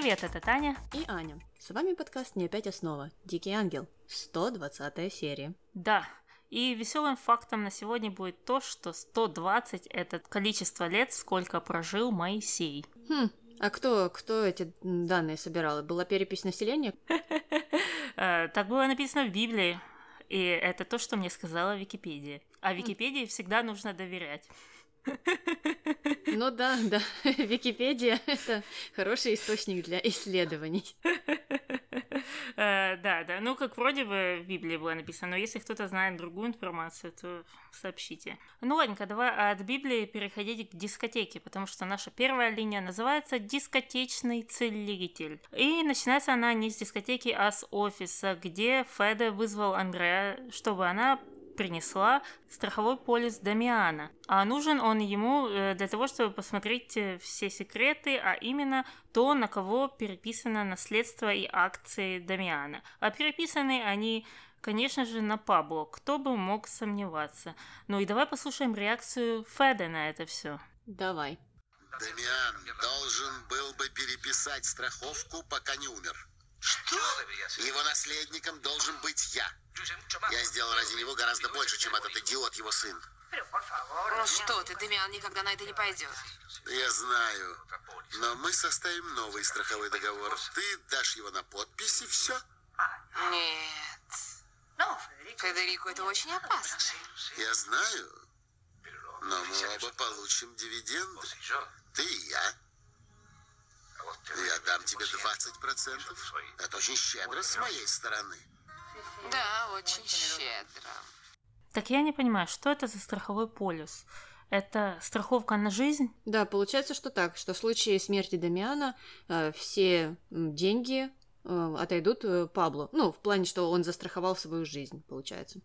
Привет, это Таня. И Аня. С вами подкаст «Не опять основа». Дикий ангел. 120 серия. Да, и веселым фактом на сегодня будет то, что 120 – это количество лет, сколько прожил Моисей. Хм, а кто, кто эти данные собирал? Была перепись населения? Э, так было написано в Библии. И это то, что мне сказала Википедия. А Википедии всегда нужно доверять. Ну да, да. Википедия — это хороший источник для исследований. Э, да, да. Ну, как вроде бы в Библии было написано, но если кто-то знает другую информацию, то сообщите. Ну, ладненько, давай от Библии переходить к дискотеке, потому что наша первая линия называется «Дискотечный целитель». И начинается она не с дискотеки, а с офиса, где Феде вызвал Андрея, чтобы она принесла страховой полис Дамиана. А нужен он ему э, для того, чтобы посмотреть э, все секреты, а именно то, на кого переписано наследство и акции Дамиана. А переписаны они Конечно же, на Пабло. Кто бы мог сомневаться. Ну и давай послушаем реакцию Феда на это все. Давай. Дамиан должен был бы переписать страховку, пока не умер. Что? Его наследником должен быть я. Я сделал ради него гораздо больше, чем этот идиот, его сын. Ну что ты, Демиан никогда на это не пойдет. Я знаю. Но мы составим новый страховой договор. Ты дашь его на подпись и все. Нет. Федерико, это очень опасно. Я знаю. Но мы оба получим дивиденды. Ты и я. Я дам тебе 20%. Это очень щедро с моей стороны. Да, очень щедро. Так я не понимаю, что это за страховой полис? Это страховка на жизнь? Да, получается, что так, что в случае смерти Дамиана э, все деньги э, отойдут э, Пабло. Ну, в плане, что он застраховал свою жизнь, получается.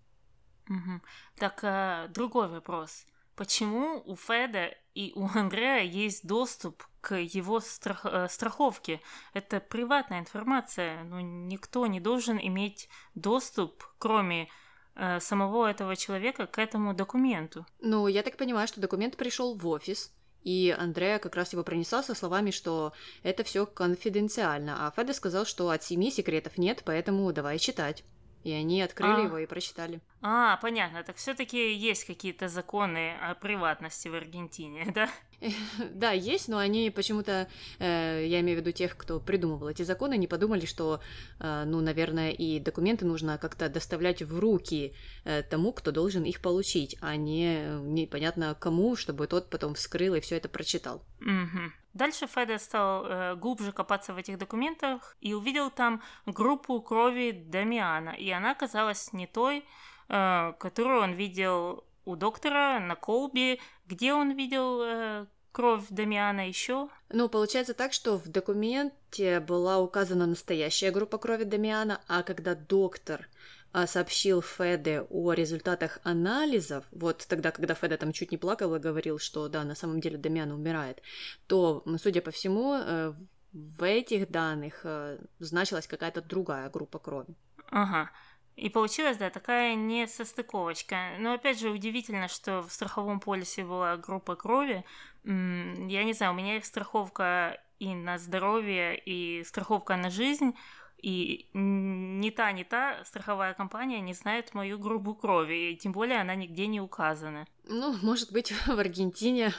Угу. Так, другой вопрос. Почему у Феда и у Андрея есть доступ к его страх, э, страховке? Это приватная информация, но никто не должен иметь доступ, кроме э, самого этого человека, к этому документу. Ну, я так понимаю, что документ пришел в офис, и Андрея как раз его пронесла со словами, что это все конфиденциально, а Феда сказал, что от семи секретов нет, поэтому давай читать. И они открыли А. его и прочитали. А, понятно. Так все-таки есть какие-то законы о приватности в Аргентине, да? Да, есть, но они почему-то, э, я имею в виду тех, кто придумывал эти законы, не подумали, что, э, ну, наверное, и документы нужно как-то доставлять в руки э, тому, кто должен их получить, а не непонятно кому, чтобы тот потом вскрыл и все это прочитал. Мгм. Дальше Феда стал э, глубже копаться в этих документах и увидел там группу крови Дамиана, и она оказалась не той, которую он видел у доктора на колбе, где он видел э, кровь Дамиана еще. Ну, получается так, что в документе была указана настоящая группа крови Дамиана, а когда доктор а, сообщил Феде о результатах анализов, вот тогда, когда Феде там чуть не плакал и говорил, что да, на самом деле Дамиан умирает, то, судя по всему, э, в этих данных э, значилась какая-то другая группа крови. Ага. И получилась, да, такая несостыковочка. Но опять же, удивительно, что в страховом полисе была группа крови. Я не знаю, у меня их страховка и на здоровье, и страховка на жизнь. И ни та, ни та страховая компания не знает мою группу крови, и тем более она нигде не указана. Ну, может быть, в Аргентине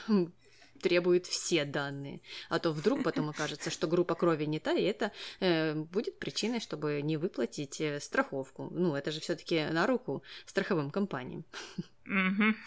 м, требуют все данные, а то вдруг потом окажется, что группа крови не та, и это э, будет причиной, чтобы не выплатить э, страховку. Ну, это же все-таки на руку страховым компаниям.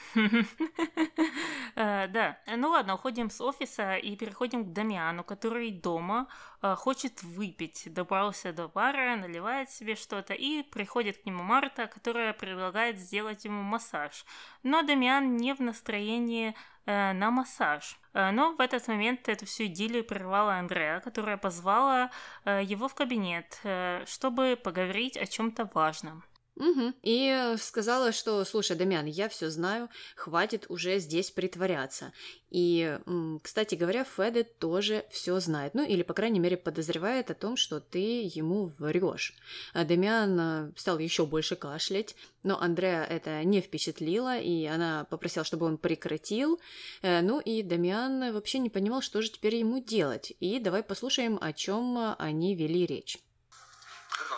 Э, Да, ну ладно, уходим с офиса и переходим к Дамиану, который дома э, хочет выпить. Добрался до бара, наливает себе что-то, и приходит к нему Марта, которая предлагает сделать ему массаж. Но Дамиан не в настроении э, на массаж. Но в этот момент эту всю идиллию прервала Андреа, которая позвала его в кабинет, чтобы поговорить о чем-то важном. Угу. И сказала, что, слушай, Дамиан, я все знаю, хватит уже здесь притворяться. И, кстати говоря, Феде тоже все знает. Ну, или, по крайней мере, подозревает о том, что ты ему врешь. А Дамиан э, стал еще больше кашлять, но Андреа это не впечатлило, и она попросила, чтобы он прекратил. Э, ну, и Дамиан вообще не понимал, что же теперь ему делать. И давай послушаем, о чем они вели речь.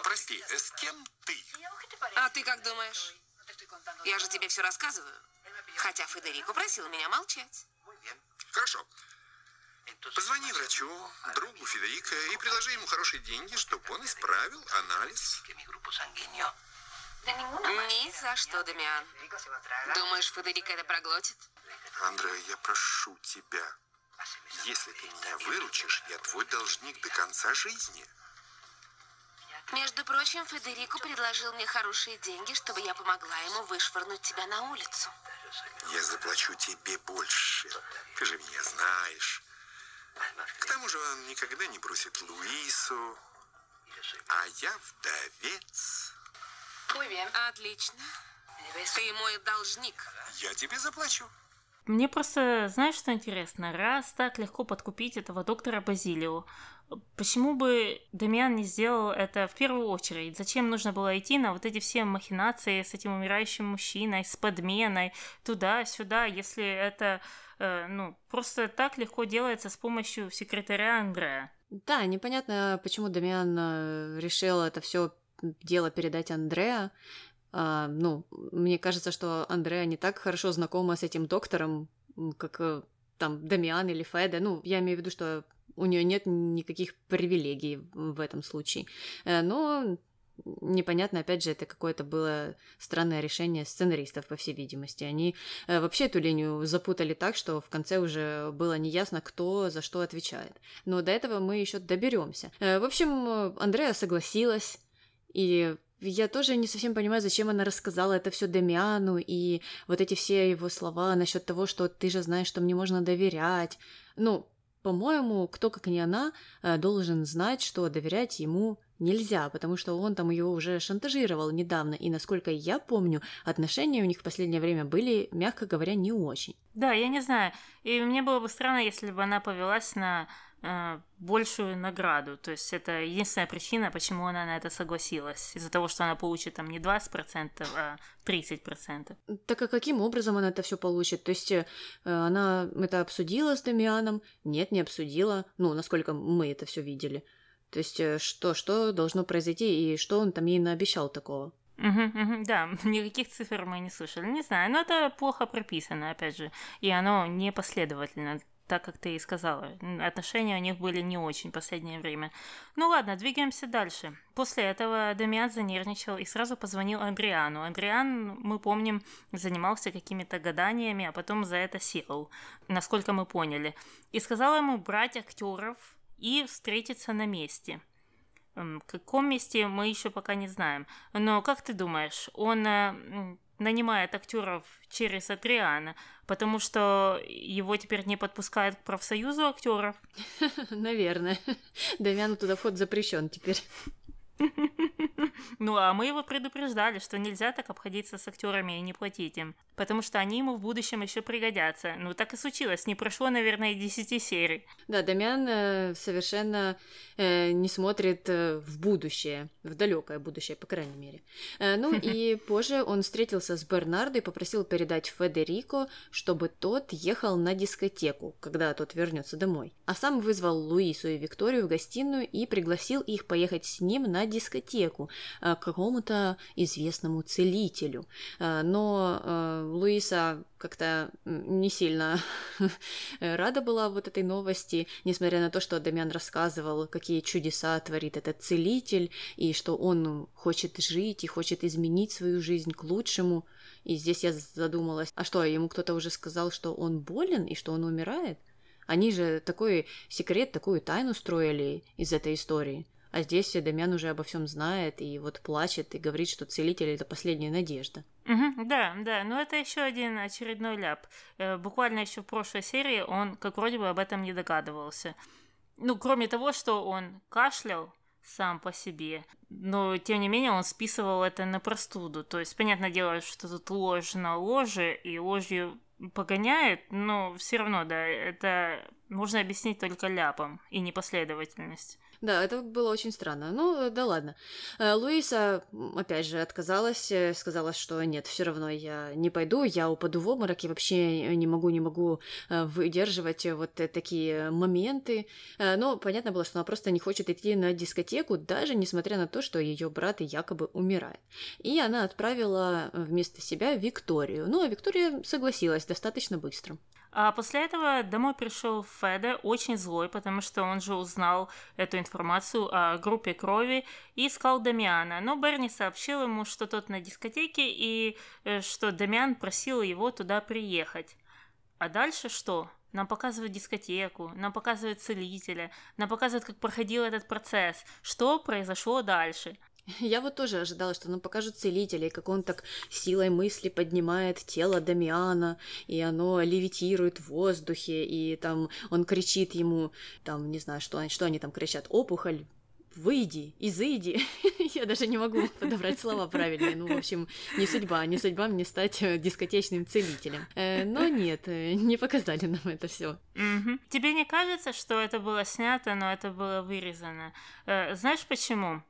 Прости, с кем? А ты как думаешь? Я же тебе все рассказываю. Хотя Федерико просил меня молчать. Хорошо. Позвони врачу, другу Федерико, и предложи ему хорошие деньги, чтобы он исправил анализ. Ни за что, Дамиан. Думаешь, Федерико это проглотит? Андре, я прошу тебя. Если ты меня выручишь, я твой должник до конца жизни. Между прочим, Федерико предложил мне хорошие деньги, чтобы я помогла ему вышвырнуть тебя на улицу. Я заплачу тебе больше. Ты же меня знаешь. К тому же он никогда не бросит Луису. А я вдовец. Отлично. Ты мой должник. Я тебе заплачу. Мне просто, знаешь, что интересно? Раз так легко подкупить этого доктора Базилио, почему бы Дамиан не сделал это в первую очередь? Зачем нужно было идти на вот эти все махинации с этим умирающим мужчиной, с подменой, туда-сюда, если это, э, ну, просто так легко делается с помощью секретаря Андрея? Да, непонятно, почему Дамиан э, решил это все дело передать Андреа. А, ну, мне кажется, что Андреа не так хорошо знакома с этим доктором, как э, там Дамиан или Феде. Ну, я имею в виду, что у нее нет никаких привилегий в этом случае. Э, но непонятно, опять же, это какое-то было странное решение сценаристов, по всей видимости. Они э, вообще эту линию запутали так, что в конце уже было неясно, кто за что отвечает. Но до этого мы еще доберемся. В общем, Андрея согласилась, и я тоже не совсем понимаю, зачем она рассказала это все Демиану и вот эти все его слова насчет того, что ты же знаешь, что мне можно доверять. Ну, по-моему, кто как не она э, должен знать, что доверять ему нельзя, потому что он там ее уже шантажировал недавно, и насколько я помню, отношения у них в последнее время были, мягко говоря, не очень. Да, я не знаю. И мне было бы странно, если бы она повелась на большую награду. То есть это единственная причина, почему она на это согласилась. Из-за того, что она получит там не 20%, а 30%. Так а каким образом она это все получит? То есть э, она это обсудила с Дамианом? Нет, не обсудила. Ну, насколько мы это все видели. То есть э, что, что должно произойти и что он там ей наобещал такого? Угу, угу, да, никаких цифр мы не слышали. Не знаю, но это плохо прописано, опять же, и оно непоследовательно так как ты и сказала. Отношения у них были не очень в последнее время. Ну ладно, двигаемся дальше. После этого Дамиан занервничал и сразу позвонил Андриану. Андриан, мы помним, занимался какими-то гаданиями, а потом за это сел, насколько мы поняли. И сказал ему брать актеров и встретиться на месте. В каком месте мы еще пока не знаем. Но как ты думаешь, он э, нанимает актеров через Атриана, потому что его теперь не подпускают к профсоюзу актеров. Наверное. Дамяну туда вход запрещен теперь. Ну, а мы его предупреждали, что нельзя так обходиться с актерами и не платить им, потому что они ему в будущем еще пригодятся. Ну, так и случилось, не прошло, наверное, и 10 серий. Да, Дамян э, совершенно э, не смотрит э, в будущее, в далекое будущее, по крайней мере. Э, ну, и позже он встретился с Бернардо и попросил передать Федерико, чтобы тот ехал на дискотеку, когда тот вернется домой. А сам вызвал Луису и Викторию в гостиную и пригласил их поехать с ним на дискотеку э, к какому-то известному целителю. Э, но э, Луиса как-то не сильно рада была вот этой новости, несмотря на то, что Дамиан рассказывал, какие чудеса творит этот целитель, и что он хочет жить и хочет изменить свою жизнь к лучшему. И здесь я задумалась, а что, ему кто-то уже сказал, что он болен и что он умирает? Они же такой секрет, такую тайну строили из этой истории. А здесь Дамян уже обо всем знает и вот плачет и говорит, что целитель это последняя надежда. Угу, да, да, но это еще один очередной ляп. Э, буквально еще в прошлой серии он как вроде бы об этом не догадывался. Ну, кроме того, что он кашлял, сам по себе. Но, тем не менее, он списывал это на простуду. То есть, понятное дело, что тут ложь на ложе, и ложью погоняет, но все равно, да, это можно объяснить только ляпом и непоследовательность. Да, это было очень странно. Ну, да ладно. Э, Луиса, опять же, отказалась, э, сказала, что нет, все равно я не пойду, я упаду в обморок и вообще не могу, не могу э, выдерживать вот такие моменты. Но понятно было, что она просто не хочет идти на дискотеку, даже несмотря на то, что ее брат якобы умирает. И она отправила вместо себя Викторию. Ну, а Виктория согласилась достаточно быстро. А после этого домой пришел Феда, очень злой, потому что он же узнал эту информацию о группе крови и искал Дамиана. Но Берни сообщил ему, что тот на дискотеке и э, что Дамиан просил его туда приехать. А дальше что? Нам показывают дискотеку, нам показывают целителя, нам показывают, как проходил этот процесс, что произошло дальше. Я вот тоже ожидала, что нам покажут целителей, как он так силой мысли поднимает тело Дамиана, и оно левитирует в воздухе, и там он кричит ему, там, не знаю, что, что они там кричат, опухоль, выйди, изыди. Я даже не могу подобрать слова правильные. Ну, в общем, не судьба, не судьба мне стать э, дискотечным целителем. Э, но нет, э, не показали нам это все. Тебе не кажется, что это было снято, но это было вырезано? Знаешь почему?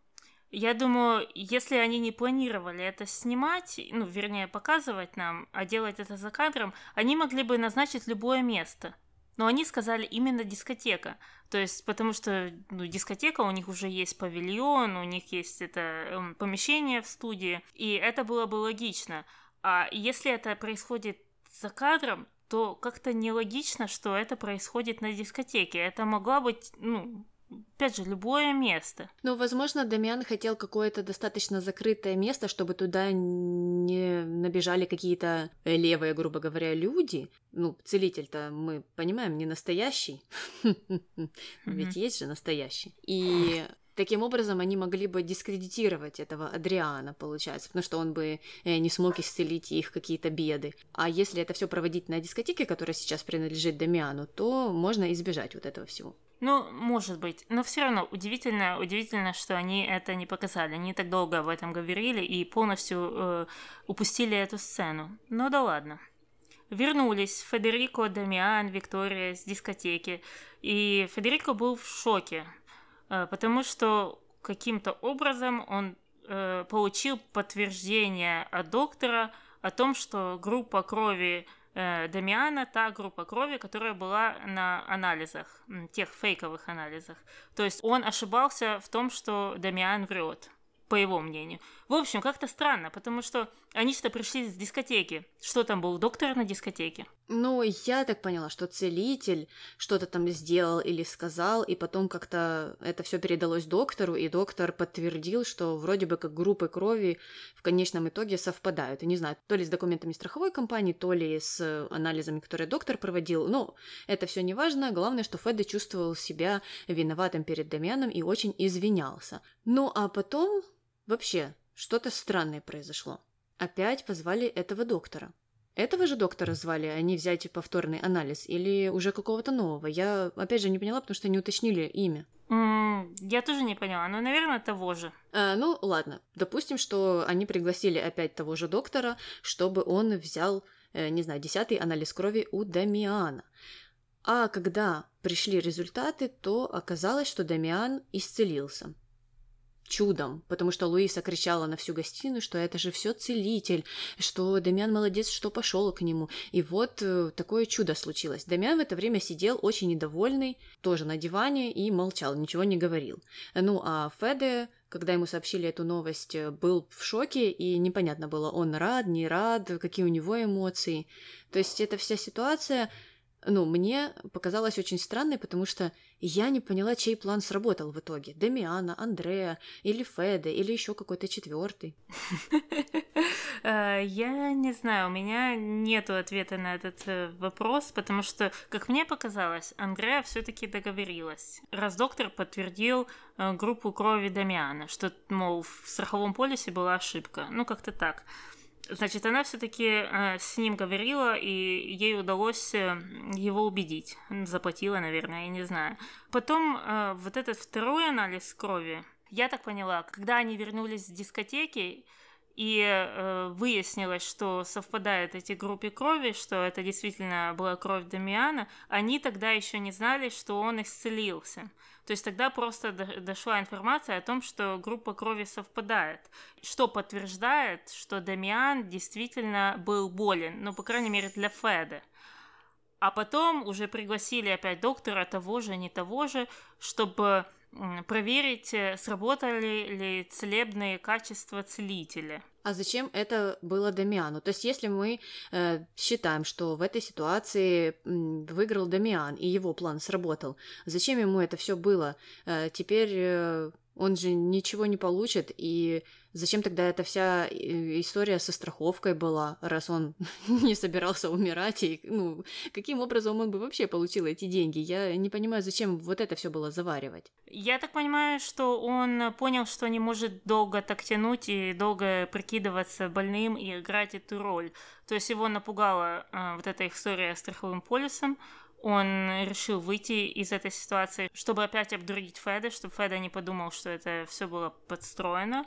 Я думаю, если они не планировали это снимать, ну, вернее, показывать нам, а делать это за кадром, они могли бы назначить любое место. Но они сказали именно дискотека. То есть, потому что ну, дискотека, у них уже есть павильон, у них есть это э, помещение в студии, и это было бы логично. А если это происходит за кадром, то как-то нелогично, что это происходит на дискотеке. Это могла быть, ну, опять же, любое место. Ну, возможно, Дамиан хотел какое-то достаточно закрытое место, чтобы туда не набежали какие-то левые, грубо говоря, люди. Ну, целитель-то, мы понимаем, не настоящий. Ведь есть же настоящий. И Таким образом, они могли бы дискредитировать этого Адриана, получается, потому что он бы э, не смог исцелить их какие-то беды. А если это все проводить на дискотеке, которая сейчас принадлежит Дамиану, то можно избежать вот этого всего. Ну, может быть. Но все равно удивительно, удивительно, что они это не показали. Они так долго об этом говорили и полностью э, упустили эту сцену. Ну да ладно. Вернулись Федерико, Дамиан, Виктория с дискотеки. И Федерико был в шоке, э, потому что каким-то образом он э, получил подтверждение от доктора о том, что группа крови Дамиана та группа крови, которая была на анализах, тех фейковых анализах. То есть он ошибался в том, что Дамиан врет по его мнению. В общем, как-то странно, потому что они что пришли с дискотеки. Что там был доктор на дискотеке? Ну, я так поняла, что целитель что-то там сделал или сказал, и потом как-то это все передалось доктору, и доктор подтвердил, что вроде бы как группы крови в конечном итоге совпадают. И не знаю, то ли с документами страховой компании, то ли с анализами, которые доктор проводил. Ну, это все не важно. Главное, что Феда чувствовал себя виноватым перед Дамианом и очень извинялся. Ну, а потом Вообще, что-то странное произошло. Опять позвали этого доктора. Этого же доктора звали, а не взять повторный анализ, или уже какого-то нового? Я, опять же, не поняла, потому что не уточнили имя. Mm, я тоже не поняла, но, наверное, того же. А, ну, ладно. Допустим, что они пригласили опять того же доктора, чтобы он взял, э, не знаю, десятый анализ крови у Дамиана. А когда пришли результаты, то оказалось, что Дамиан исцелился чудом, потому что Луиса кричала на всю гостиную, что это же все целитель, что Дамиан молодец, что пошел к нему. И вот э, такое чудо случилось. Дамиан в это время сидел очень недовольный, тоже на диване и молчал, ничего не говорил. Ну а Феде когда ему сообщили эту новость, э, был в шоке, и непонятно было, он рад, не рад, какие у него эмоции. То есть эта вся ситуация ну, мне показалось очень странной, потому что я не поняла, чей план сработал в итоге. Демиана, Андрея, или Феде, или еще какой-то четвертый. Э, я не знаю, у меня нет ответа на этот э, вопрос, потому что, как мне показалось, Андрея все-таки договорилась. Раз доктор подтвердил э, группу крови Дамиана, что, мол, в страховом полисе была ошибка. Ну, как-то так. Значит, она все-таки э, с ним говорила, и ей удалось э, его убедить. Заплатила, наверное, я не знаю. Потом э, вот этот второй анализ крови, Я так поняла, когда они вернулись с дискотеки, и э, выяснилось, что совпадают эти группы крови, что это действительно была кровь Дамиана, они тогда еще не знали, что он исцелился. То есть тогда просто до, дошла информация о том, что группа крови совпадает, что подтверждает, что Дамиан действительно был болен, ну, по крайней мере, для Феда. А потом уже пригласили опять доктора того же, не того же, чтобы проверить, э, сработали ли целебные качества целителя. А зачем это было Дамиану? То есть, если мы э, считаем, что в этой ситуации выиграл Дамиан и его план сработал, зачем ему это все было? Э, теперь э, он же ничего не получит, и зачем тогда эта вся э, история со страховкой была, раз он не собирался умирать, и, ну, каким образом он бы вообще получил эти деньги? Я не понимаю, зачем вот это все было заваривать. Я так понимаю, что он понял, что не может долго так тянуть и долго прикидываться больным и играть эту роль. То есть его напугала э, вот эта история с страховым полисом, он решил выйти из этой ситуации, чтобы опять обдурить Феда, чтобы Феда не подумал, что это все было подстроено.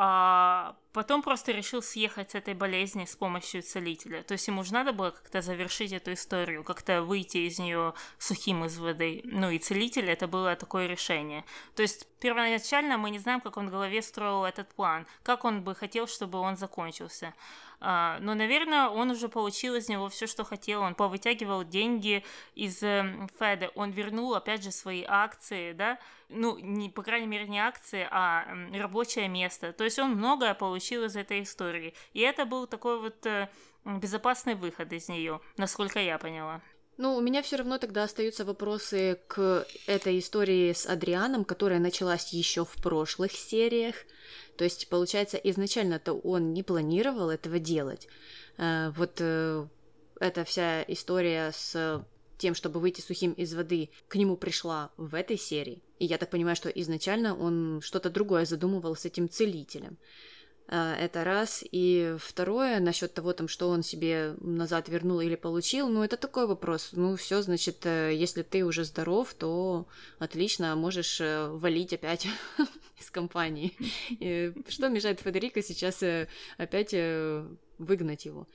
А потом просто решил съехать с этой болезни с помощью целителя. То есть ему же надо было как-то завершить эту историю, как-то выйти из нее сухим из воды. Ну и целитель это было такое решение. То есть первоначально мы не знаем, как он в голове строил этот план, как он бы хотел, чтобы он закончился. А, но, наверное, он уже получил из него все, что хотел. Он повытягивал деньги из эм, Феда. Он вернул, опять же, свои акции, да, ну, не, по крайней мере, не акции, а рабочее место. То есть он многое получил из этой истории. И это был такой вот э, безопасный выход из нее, насколько я поняла. Ну, у меня все равно тогда остаются вопросы к этой истории с Адрианом, которая началась еще в прошлых сериях. То есть, получается, изначально-то он не планировал этого делать. Э, вот э, эта вся история с тем, чтобы выйти сухим из воды, к нему пришла в этой серии. И я так понимаю, что изначально он что-то другое задумывал с этим целителем. Э, это раз. И второе, насчет того, там, что он себе назад вернул или получил, ну, это такой вопрос. Ну, все, значит, э, если ты уже здоров, то отлично, можешь э, валить опять из компании. Что мешает Федерико сейчас опять выгнать его?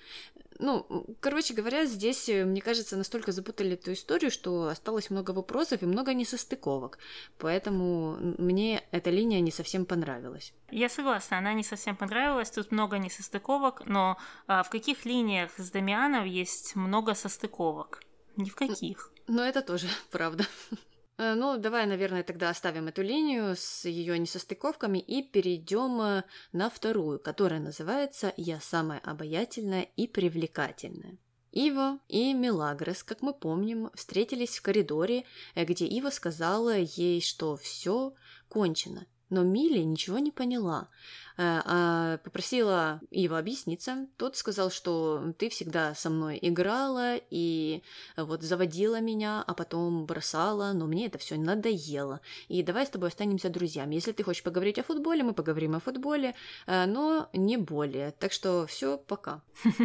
Ну, короче говоря, здесь, э, мне кажется, настолько запутали эту историю, что осталось много вопросов и много несостыковок. Поэтому мне эта линия не совсем понравилась. Я согласна, она не совсем понравилась. Тут много несостыковок, но а, в каких линиях с Дамианов есть много состыковок? Ни в каких. Но это тоже правда. Э, ну, давай, наверное, тогда оставим эту линию с ее несостыковками и перейдем э, на вторую, которая называется «Я самая обаятельная и привлекательная». Ива и Мелагрос, как мы помним, встретились в коридоре, э, где Ива сказала ей, что все кончено. Но Милли ничего не поняла. Э, а попросила Ива объясниться. Тот сказал, что ты всегда со мной играла и вот заводила меня, а потом бросала, но мне это все надоело. И давай с тобой останемся друзьями. Если ты хочешь поговорить о футболе, мы поговорим о футболе, э, но не более. Так что все, пока.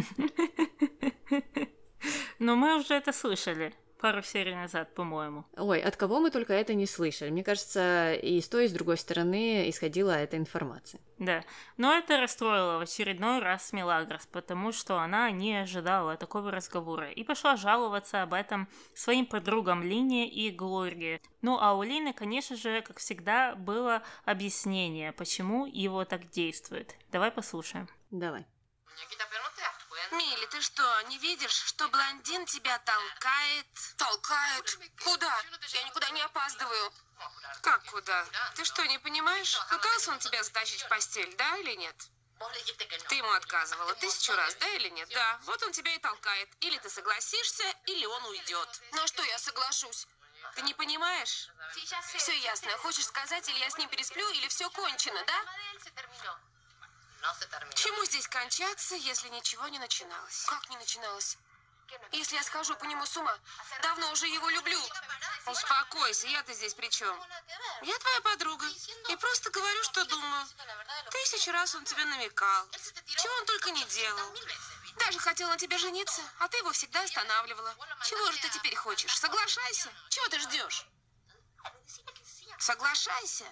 Но мы уже это слышали пару серий назад, по-моему. Ой, от кого мы только это не слышали. Мне кажется, и с той, и с другой стороны исходила эта информация. Да, но это расстроило в очередной раз Мелагрос, потому что она не ожидала такого разговора и пошла жаловаться об этом своим подругам Лине и Глории. Ну а у Лины, конечно же, как всегда, было объяснение, почему его так действует. Давай послушаем. Давай. Милли, ты что, не видишь, что блондин тебя толкает? Толкает? Куда? Я никуда не опаздываю. Как куда? Ты что, не понимаешь? Пытался он тебя затащить в постель, да или нет? Ты ему отказывала тысячу раз, да или нет? Да. Вот он тебя и толкает. Или ты согласишься, или он уйдет. На что я соглашусь? Ты не понимаешь? Все ясно. Хочешь сказать, или я с ним пересплю, или все кончено, да? Чему здесь кончаться, если ничего не начиналось? Как не начиналось? Если я схожу по нему с ума, давно уже его люблю. Успокойся, я-то здесь при чем? Я твоя подруга. И просто говорю, что думаю. Тысячу раз он тебе намекал. Чего он только не делал. Даже хотел на тебе жениться, а ты его всегда останавливала. Чего же ты теперь хочешь? Соглашайся. Чего ты ждешь? Соглашайся.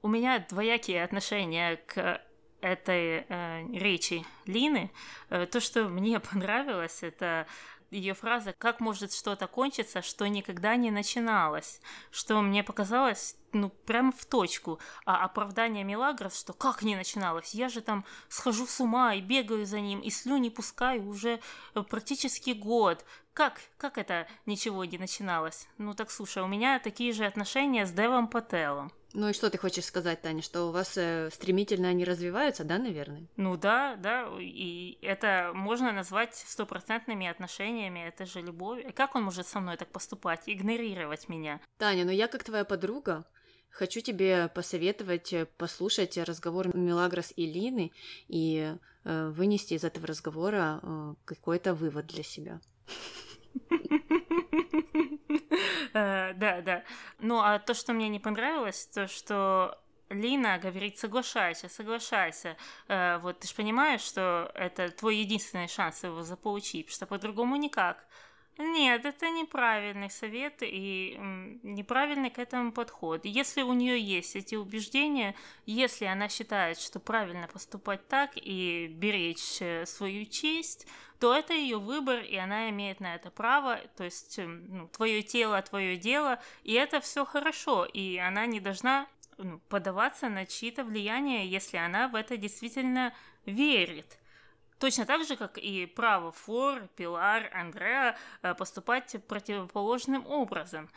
у меня двоякие отношения к этой э, речи Лины. Э, то, что мне понравилось, это ее фраза «Как может что-то кончиться, что никогда не начиналось?» Что мне показалось, ну, прям в точку. А оправдание Мелагрос, что «Как не начиналось? Я же там схожу с ума и бегаю за ним, и слюни пускаю уже э, практически год. Как, как это ничего не начиналось? Ну так слушай, у меня такие же отношения с Девом Пателлом. Ну и что ты хочешь сказать, Таня, что у вас э, стремительно они развиваются, да, наверное? Ну да, да, и это можно назвать стопроцентными отношениями, это же любовь. И как он может со мной так поступать, игнорировать меня? Таня, ну я как твоя подруга, хочу тебе посоветовать э, послушать разговор Мелагрос и Лины и э, вынести из этого разговора э, какой-то вывод для себя. Э, да, да. Ну, а то, что мне не понравилось, то, что Лина говорит, соглашайся, соглашайся. Э, вот ты же понимаешь, что это твой единственный шанс его заполучить, что по-другому никак. Нет, это неправильный совет и неправильный к этому подход. Если у нее есть эти убеждения, если она считает, что правильно поступать так и беречь э, свою честь, то это ее выбор, и она имеет на это право. То есть ну, твое тело, твое дело, и это все хорошо, и она не должна ну, подаваться на чьи-то влияния, если она в это действительно верит. Точно так же, как и право Флор, Пилар, Андреа э, поступать противоположным образом.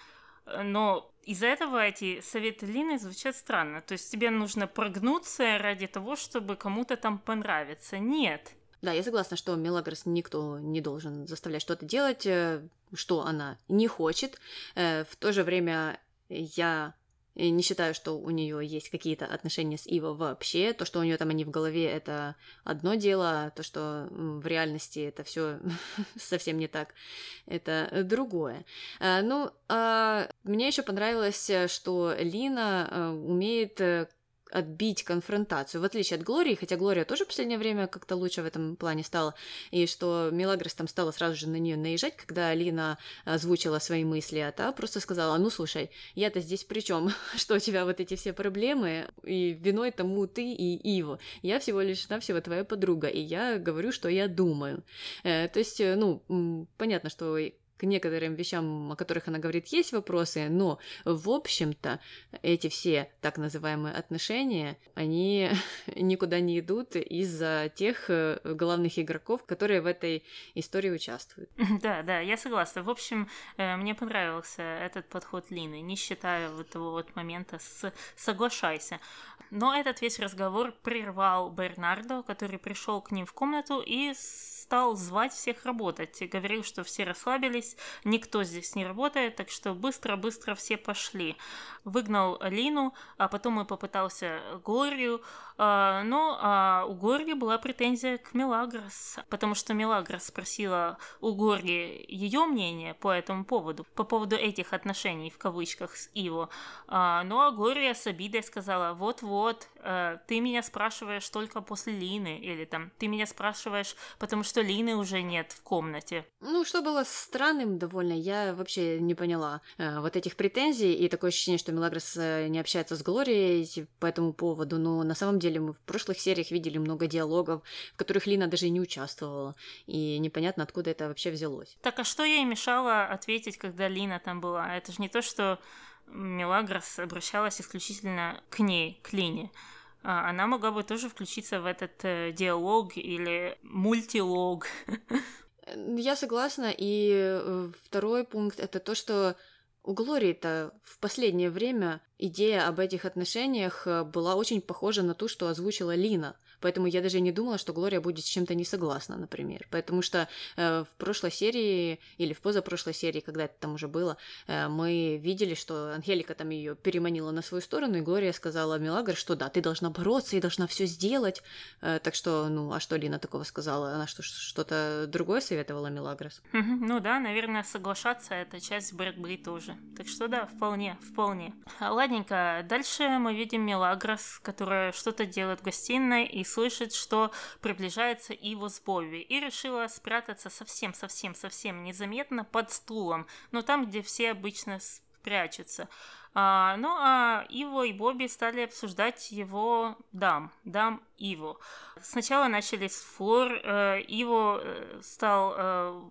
Но из-за этого эти советы Лины звучат странно. То есть тебе нужно прогнуться ради того, чтобы кому-то там понравиться. Нет. Да, я согласна, что Мелагрос никто не должен заставлять что-то делать, э, что она не хочет. Э, в то же время я и не считаю, что у нее есть какие-то отношения с Иво вообще. То, что у нее там они в голове, это одно дело, то, что в реальности это все совсем не так, это другое. А, ну, а мне еще понравилось, что Лина э, умеет э, отбить конфронтацию, в отличие от Глории, хотя Глория тоже в последнее время как-то лучше в этом плане стала, и что Мелагрос там стала сразу же на нее наезжать, когда Алина озвучила свои мысли, а та просто сказала, ну слушай, я-то здесь при чем, что у тебя вот эти все проблемы, и виной тому ты и Иво, я всего лишь навсего твоя подруга, и я говорю, что я думаю. Э, то есть, э, ну, понятно, что к некоторым вещам, о которых она говорит, есть вопросы, но, в общем-то, эти все так называемые отношения, они никуда не идут из-за тех э, главных игроков, которые в этой истории участвуют. Да, да, я согласна. В общем, э, мне понравился этот подход Лины, не считая вот того вот момента с «соглашайся». Но этот весь разговор прервал Бернардо, который пришел к ним в комнату и стал звать всех работать. И говорил, что все расслабились, никто здесь не работает, так что быстро-быстро все пошли. Выгнал Алину, а потом и попытался Глорию, но а, у Горги была претензия к Мелагрос, потому что Мелагрос спросила у Горги ее мнение по этому поводу, по поводу этих отношений, в кавычках, с Иво. А, ну а Гория с обидой сказала, вот-вот, ты меня спрашиваешь только после Лины, или там, ты меня спрашиваешь, потому что Лины уже нет в комнате. Ну, что было странным довольно, я вообще не поняла э, вот этих претензий, и такое ощущение, что Мелагрос э, не общается с Глорией по этому поводу, но на самом деле мы в прошлых сериях видели много диалогов, в которых Лина даже и не участвовала, и непонятно, откуда это вообще взялось. Так а что ей мешало ответить, когда Лина там была? Это же не то, что Мелагрос обращалась исключительно к ней, к Лине. А, она могла бы тоже включиться в этот э, диалог или мультилог. Я согласна. И э, второй пункт это то, что у Глории-то в последнее время идея об этих отношениях э, была очень похожа на ту, что озвучила Лина. Поэтому я даже не думала, что Глория будет с чем-то не согласна, например. Потому что э, в прошлой серии или в позапрошлой серии, когда это там уже было, э, мы видели, что Ангелика там ее переманила на свою сторону, и Глория сказала Мелагр, что да, ты должна бороться и должна все сделать. Э, так что, ну, а что Лина такого сказала? Она что, что-то другое советовала Мелагрос? Ну да, наверное, соглашаться это часть борьбы тоже. Так что да, вполне, вполне. Ладненько, дальше мы видим Мелагрос, которая что-то делает в гостиной и слышит, что приближается Иво с Бобби, и решила спрятаться совсем-совсем-совсем незаметно под стулом, но там, где все обычно прячутся. А, ну, а Иво и Бобби стали обсуждать его дам, дам Иво. Сначала начали с Флор. Э, Иво э, стал э,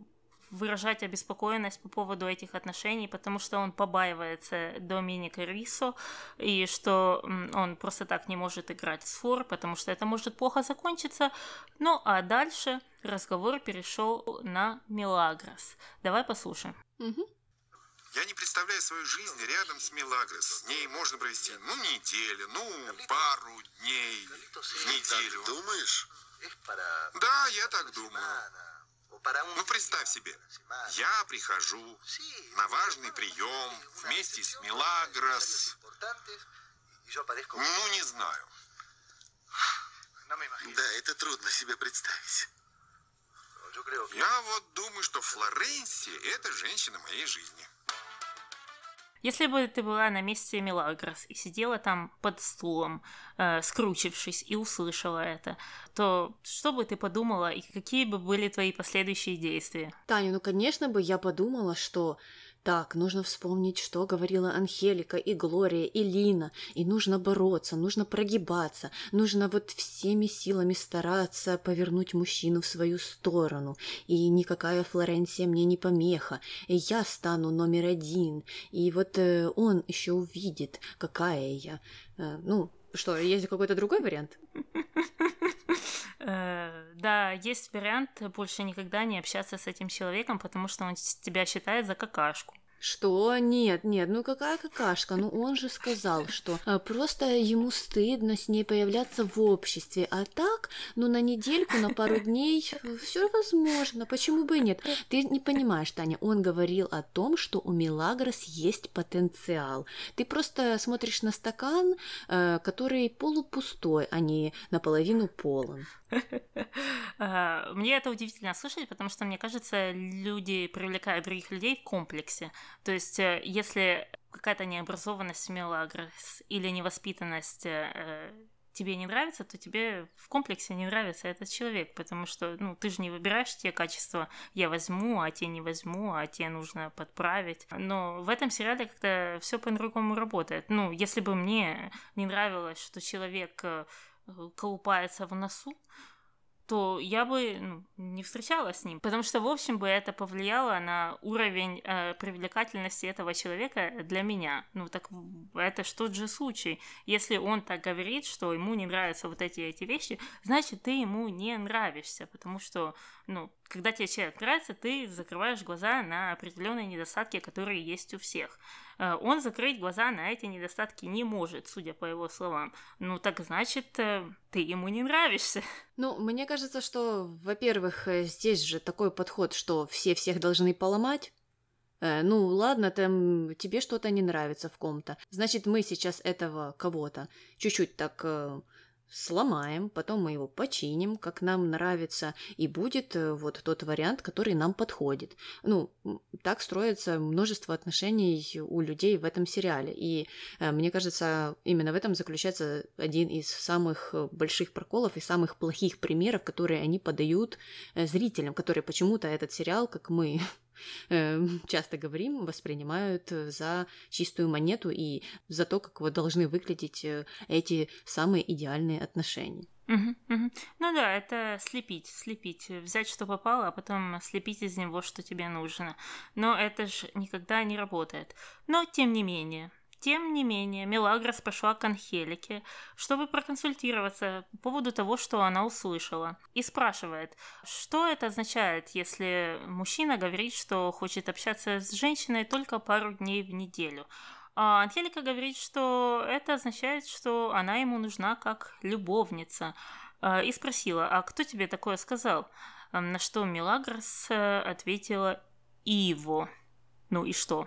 выражать обеспокоенность по поводу этих отношений, потому что он побаивается Доминика Рисо, и что он просто так не может играть с Флор, потому что это может плохо закончиться. Ну, а дальше разговор перешел на Мелагрос. Давай послушаем. Угу. Я не представляю свою жизнь рядом с Мелагрос. С ней можно провести, ну, неделю, ну, пару дней в неделю. Так думаешь? Да, я так думаю. Ну, представь себе, я прихожу на важный прием вместе с Мелагрос. Ну, не знаю. Да, это трудно себе представить. Я вот думаю, что Флоренция – это женщина моей жизни. Если бы ты была на месте Мелагрос и сидела там под стулом, э, скручившись, и услышала это, то что бы ты подумала и какие бы были твои последующие действия? Таня, ну, конечно бы я подумала, что так, нужно вспомнить, что говорила Анхелика и Глория и Лина, и нужно бороться, нужно прогибаться, нужно вот всеми силами стараться повернуть мужчину в свою сторону, и никакая Флоренция мне не помеха, и я стану номер один, и вот э, он еще увидит, какая я. Э, ну, что, есть какой-то другой вариант? Э, да, есть вариант больше никогда не общаться с этим человеком, потому что он тебя считает за какашку. Что? Нет, нет, ну какая какашка? Ну он же сказал, что а, просто ему стыдно с ней появляться в обществе, а так, ну на недельку, на пару дней все возможно, почему бы и нет? Ты не понимаешь, Таня, он говорил о том, что у Милагрос есть потенциал. Ты просто смотришь на стакан, э, который полупустой, а не наполовину полон. А, мне это удивительно слышать, потому что, мне кажется, люди привлекают других людей в комплексе. То есть, э, если какая-то необразованность Мелагрос или невоспитанность э, тебе не нравится, то тебе в комплексе не нравится этот человек, потому что, ну, ты же не выбираешь те качества, я возьму, а те не возьму, а те нужно подправить. Но в этом сериале как-то все по-другому работает. Ну, если бы мне не нравилось, что человек э, колупается в носу, то я бы ну, не встречалась с ним, потому что, в общем, бы это повлияло на уровень э, привлекательности этого человека для меня. Ну, так это что же случай. Если он так говорит, что ему не нравятся вот эти эти вещи, значит, ты ему не нравишься, потому что, ну, когда тебе человек нравится, ты закрываешь глаза на определенные недостатки, которые есть у всех. Э, он закрыть глаза на эти недостатки не может, судя по его словам. Ну так значит, э, ты ему не нравишься. Ну, мне кажется, что, во-первых, э, здесь же такой подход, что все всех должны поломать. Ну, ладно, там тебе что-то не нравится в ком-то. Значит, мы сейчас этого кого-то чуть-чуть так сломаем, потом мы его починим, как нам нравится, и будет э, вот тот вариант, который нам подходит. Ну, так строится множество отношений у людей в этом сериале. И э, мне кажется, именно в этом заключается один из самых э, больших проколов и самых плохих примеров, которые они подают зрителям, которые почему-то этот сериал, как мы Эм, часто говорим, воспринимают э, за чистую монету и за то, как вот должны выглядеть э, эти самые идеальные отношения. Угу, угу. Ну да, это слепить, слепить, взять, что попало, а потом слепить из него, что тебе нужно. Но это же никогда не работает. Но тем не менее, тем не менее, Мелагрос пошла к Анхелике, чтобы проконсультироваться по поводу того, что она услышала, и спрашивает, что это означает, если мужчина говорит, что хочет общаться с женщиной только пару дней в неделю. А Анхелика говорит, что это означает, что она ему нужна как любовница. А, и спросила, а кто тебе такое сказал? На что Мелагрос э, ответила Иво. Ну и что?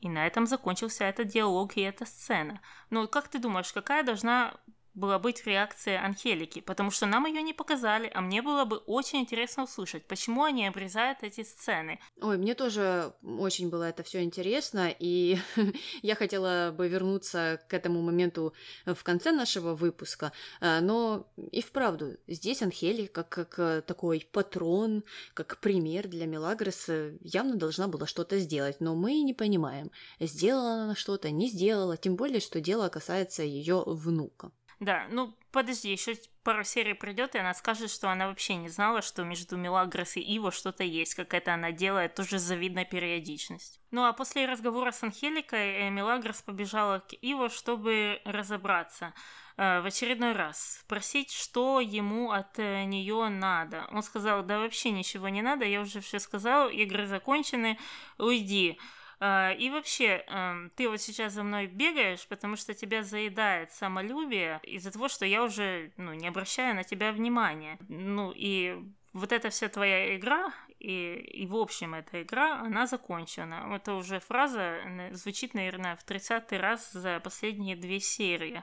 И на этом закончился этот диалог и эта сцена. Ну, как ты думаешь, какая должна была быть реакция Анхелики, потому что нам ее не показали, а мне было бы очень интересно услышать, почему они обрезают эти сцены. Ой, мне тоже очень было это все интересно, и я хотела бы вернуться к этому моменту в конце нашего выпуска, а, но и вправду, здесь Анхели, как, как такой патрон, как пример для Мелагрос, явно должна была что-то сделать, но мы не понимаем, сделала она что-то, не сделала, тем более, что дело касается ее внука. Да, ну подожди, еще пару серий придет, и она скажет, что она вообще не знала, что между Мелагрос и Иво что-то есть, какая-то она делает тоже завидная периодичность. Ну а после разговора с Анхеликой э, Мелагрос побежала к Иво, чтобы разобраться э, в очередной раз, спросить, что ему от э, нее надо. Он сказал, да вообще ничего не надо, я уже все сказал, игры закончены, уйди. А, и вообще, эм, ты вот сейчас за мной бегаешь, потому что тебя заедает самолюбие из-за того, что я уже ну, не обращаю на тебя внимания. Ну и вот эта вся твоя игра, и, и в общем эта игра, она закончена. Это уже фраза звучит, наверное, в 30 раз за последние две серии.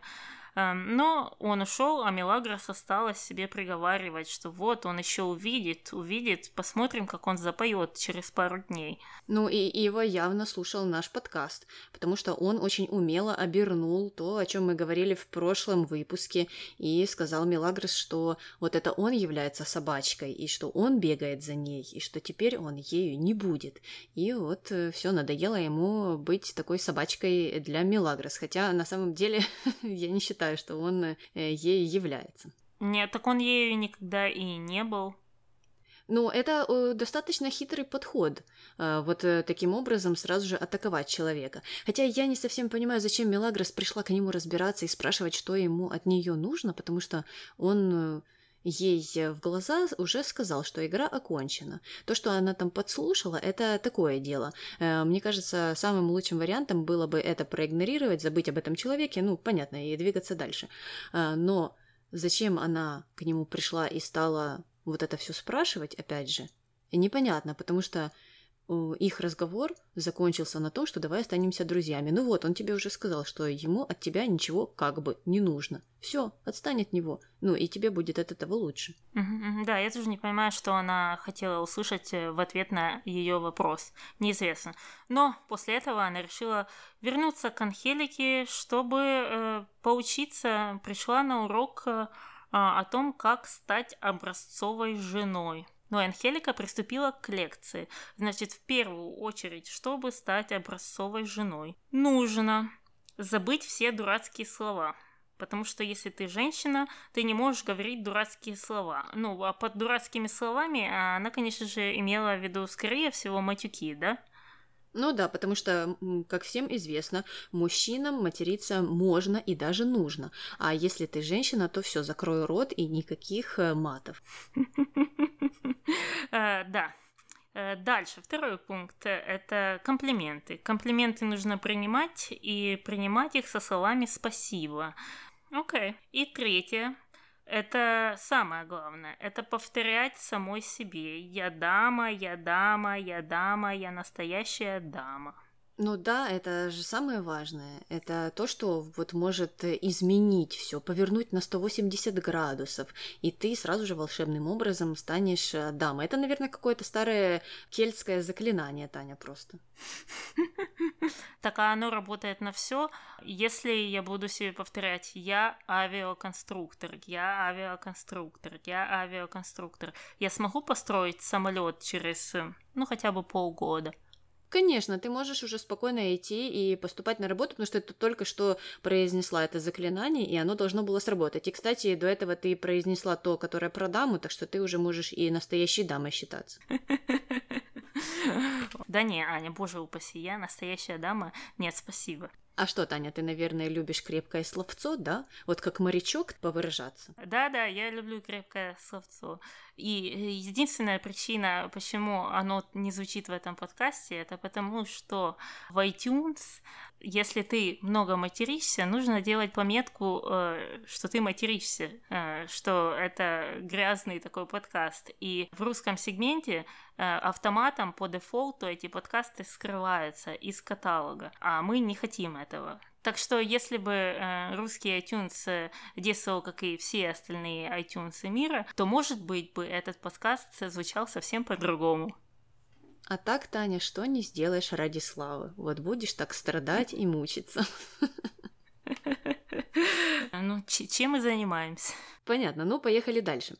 Эм, но он ушел, а Мелагрос осталась себе приговаривать, что вот он еще увидит, увидит, посмотрим, как он запоет через пару дней. Ну и его явно слушал наш подкаст, потому что он очень умело обернул то, о чем мы говорили в прошлом выпуске, и сказал Мелагрос, что вот это он является собачкой, и что он бегает за ней, и что теперь он ею не будет. И вот э, все надоело ему быть такой собачкой для Мелагрос, хотя на самом деле я не считаю считаю, что он э, ей является. Нет, так он ею никогда и не был. Ну, это э, достаточно хитрый подход, э, вот таким образом сразу же атаковать человека. Хотя я не совсем понимаю, зачем Мелагрос пришла к нему разбираться и спрашивать, что ему от нее нужно, потому что он ей в глаза уже сказал, что игра окончена. То, что она там подслушала, это такое дело. Э, мне кажется, самым лучшим вариантом было бы это проигнорировать, забыть об этом человеке, ну, понятно, и двигаться дальше. Э, но зачем она к нему пришла и стала вот это все спрашивать, опять же, непонятно, потому что их разговор закончился на том, что давай останемся друзьями. Ну вот, он тебе уже сказал, что ему от тебя ничего как бы не нужно. Все, отстань от него. Ну и тебе будет от этого лучше. Да, я тоже не понимаю, что она хотела услышать э, в ответ на ее вопрос. Неизвестно. Но после этого она решила вернуться к Анхелике, чтобы э, поучиться. Пришла на урок э, о том, как стать образцовой женой. Но Анхелика приступила к лекции. Значит, в первую очередь, чтобы стать образцовой женой, нужно забыть все дурацкие слова. Потому что если ты женщина, ты не можешь говорить дурацкие слова. Ну, а под дурацкими словами она, конечно же, имела в виду, скорее всего, матюки, да? Ну да, потому что, как всем известно, мужчинам материться можно и даже нужно. А если ты женщина, то все, закрой рот и никаких э, матов. Э, да. Э, дальше, второй пункт – это комплименты. Комплименты нужно принимать и принимать их со словами «спасибо». Окей. И третье это самое главное. Это повторять самой себе. Я дама, я дама, я дама, я настоящая дама. Ну да, это же самое важное. Это то, что вот может изменить все, повернуть на 180 градусов, и ты сразу же волшебным образом станешь э, дамой. Это, наверное, какое-то старое кельтское заклинание, Таня, просто. Так а оно работает на все. Если я буду себе повторять, я авиаконструктор, я авиаконструктор, я авиаконструктор, я смогу построить самолет через, ну, хотя бы полгода. Конечно, ты можешь уже спокойно идти и поступать на работу, потому что ты только что произнесла это заклинание, и оно должно было сработать. И, кстати, до этого ты произнесла то, которое про даму, так что ты уже можешь и настоящей дамой считаться. Да не, Аня, боже упаси, я настоящая дама. Нет, спасибо. А что, Таня, ты, наверное, любишь крепкое словцо, да? Вот как морячок повыражаться. Да-да, я люблю крепкое словцо. И единственная причина, почему оно не звучит в этом подкасте, это потому, что в iTunes, если ты много материшься, нужно делать пометку, э, что ты материшься, э, что это грязный такой подкаст. И в русском сегменте э, автоматом по дефолту эти подкасты скрываются из каталога, а мы не хотим этого. Так что если бы э, русский iTunes действовал, как и все остальные iTunes мира, то, может быть, бы этот подкаст звучал совсем по-другому. А так, Таня, что не сделаешь ради славы? Вот будешь так страдать и мучиться. Ну, чем мы занимаемся? Понятно, ну поехали дальше.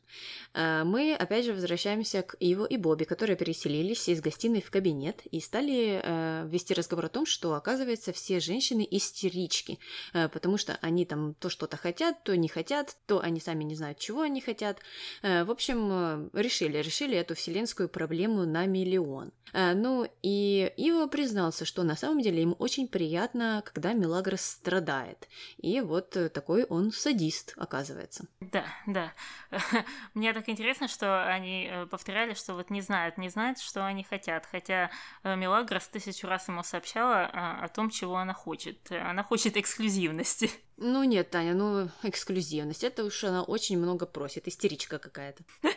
Э, мы опять же возвращаемся к Иво и Бобби, которые переселились из гостиной в кабинет и стали э, вести разговор о том, что, оказывается, все женщины истерички, потому что они там то что-то хотят, то не хотят, то они сами не знают, чего они хотят. В общем, решили, решили эту вселенскую проблему на миллион. Ну и Иво признался, что на самом деле ему очень приятно, когда Мелагрос страдает. И вот такой он садист, оказывается. Да, да. Мне так интересно, что они э, повторяли, что вот не знают, не знают, что они хотят. Хотя э, Мелагрос тысячу раз ему сообщала а, о том, чего она хочет. Она хочет эксклюзивности. Ну нет, Таня, ну эксклюзивность. Это уж она очень много просит. Истеричка какая-то.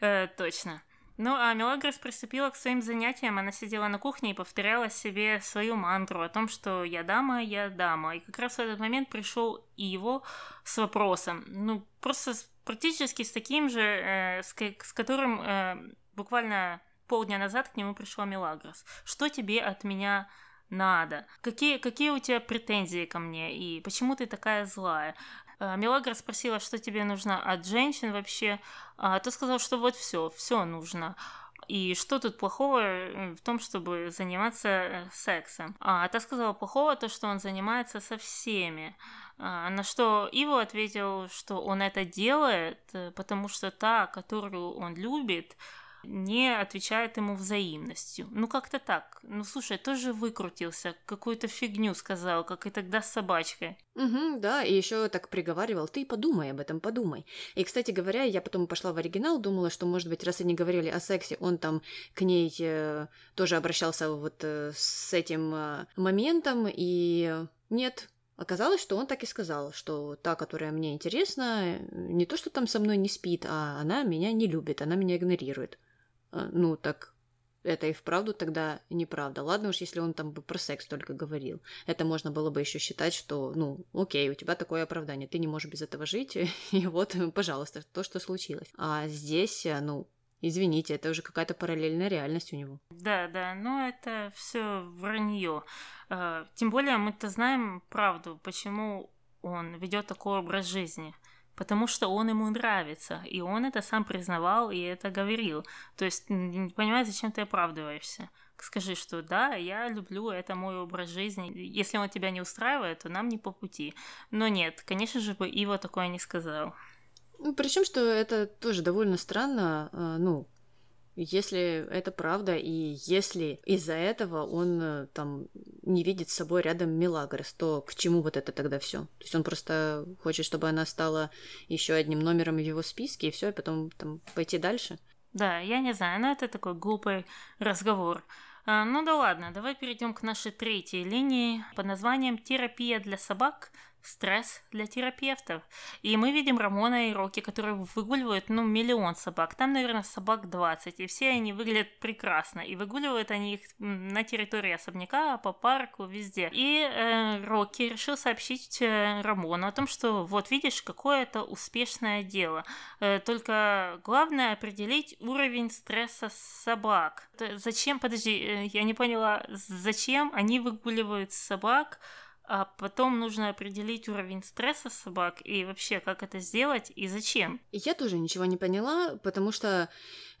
Э, точно. Ну, а Мелагрос приступила к своим занятиям. Она сидела на кухне и повторяла себе свою мантру о том, что я дама, я дама. И как раз в этот момент пришел и его с вопросом. Ну, просто практически с таким же, э, с, с которым э, буквально полдня назад к нему пришла Мелагрос. Что тебе от меня надо? Какие, какие у тебя претензии ко мне? И почему ты такая злая? Э, Мелагра спросила, что тебе нужно от женщин вообще, а ты сказал, что вот все, все нужно. И что тут плохого э, в том, чтобы заниматься э, сексом? А та сказала плохого то, что он занимается со всеми. А, на что Иво ответил, что он это делает, потому что та, которую он любит, не отвечает ему взаимностью. Ну, как-то так. Ну, слушай, тоже выкрутился, какую-то фигню сказал, как и тогда с собачкой. Угу, да, и еще так приговаривал, ты подумай об этом, подумай. И, кстати говоря, я потом пошла в оригинал, думала, что, может быть, раз они говорили о сексе, он там к ней э, тоже обращался вот э, с этим э, моментом, и нет, Оказалось, что он так и сказал, что та, которая мне интересна, не то, что там со мной не спит, а она меня не любит, она меня игнорирует. А, ну, так это и вправду тогда неправда. Ладно уж, если он там бы про секс только говорил. Это можно было бы еще считать, что, ну, окей, у тебя такое оправдание, ты не можешь без этого жить, и вот, пожалуйста, то, что случилось. А здесь, э, ну, извините, это уже какая-то параллельная реальность у него. Да, да, но это все вранье. А, тем более мы-то знаем правду, почему он ведет такой образ жизни потому что он ему нравится, и он это сам признавал и это говорил. То есть не понимаю, зачем ты оправдываешься. Скажи, что да, я люблю, это мой образ жизни. Если он тебя не устраивает, то нам не по пути. Но нет, конечно же бы Ива такое не сказал. Ну, причем, что это тоже довольно странно, а, ну, если это правда, и если из-за этого он э, там не видит с собой рядом Мелагрос, то к чему вот это тогда все? То есть он просто хочет, чтобы она стала еще одним номером в его списке, и все, и потом там пойти дальше? Да, я не знаю, но это такой глупый разговор. А, ну да ладно, давай перейдем к нашей третьей линии под названием «Терапия для собак стресс для терапевтов. И мы видим Рамона и Рокки, которые выгуливают, ну, миллион собак. Там, наверное, собак 20. И все они выглядят прекрасно. И выгуливают они их на территории особняка, по парку, везде. И э, Рокки решил сообщить э, Рамону о том, что вот видишь, какое это успешное дело. Э, только главное определить уровень стресса собак. Зачем, подожди, э, я не поняла, зачем они выгуливают собак, а потом нужно определить уровень стресса собак и вообще как это сделать и зачем. Я тоже ничего не поняла, потому что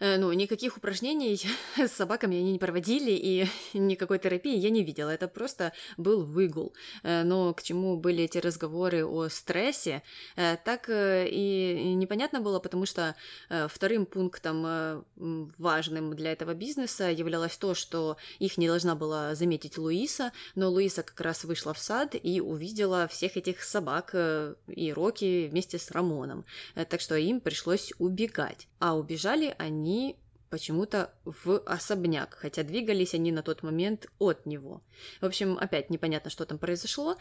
Э, ну, никаких упражнений с собаками они не проводили, и никакой терапии я не видела. Это просто был выгул. Э, но к чему были эти разговоры о стрессе, э, так и непонятно было, потому что вторым пунктом важным для этого бизнеса являлось то, что их не должна была заметить Луиса, но Луиса как раз вышла в сад и увидела всех этих собак и Рокки вместе с Рамоном. Так что им пришлось убегать. А убежали они почему-то в особняк, хотя двигались они на тот момент от него. В общем, опять непонятно, что там произошло,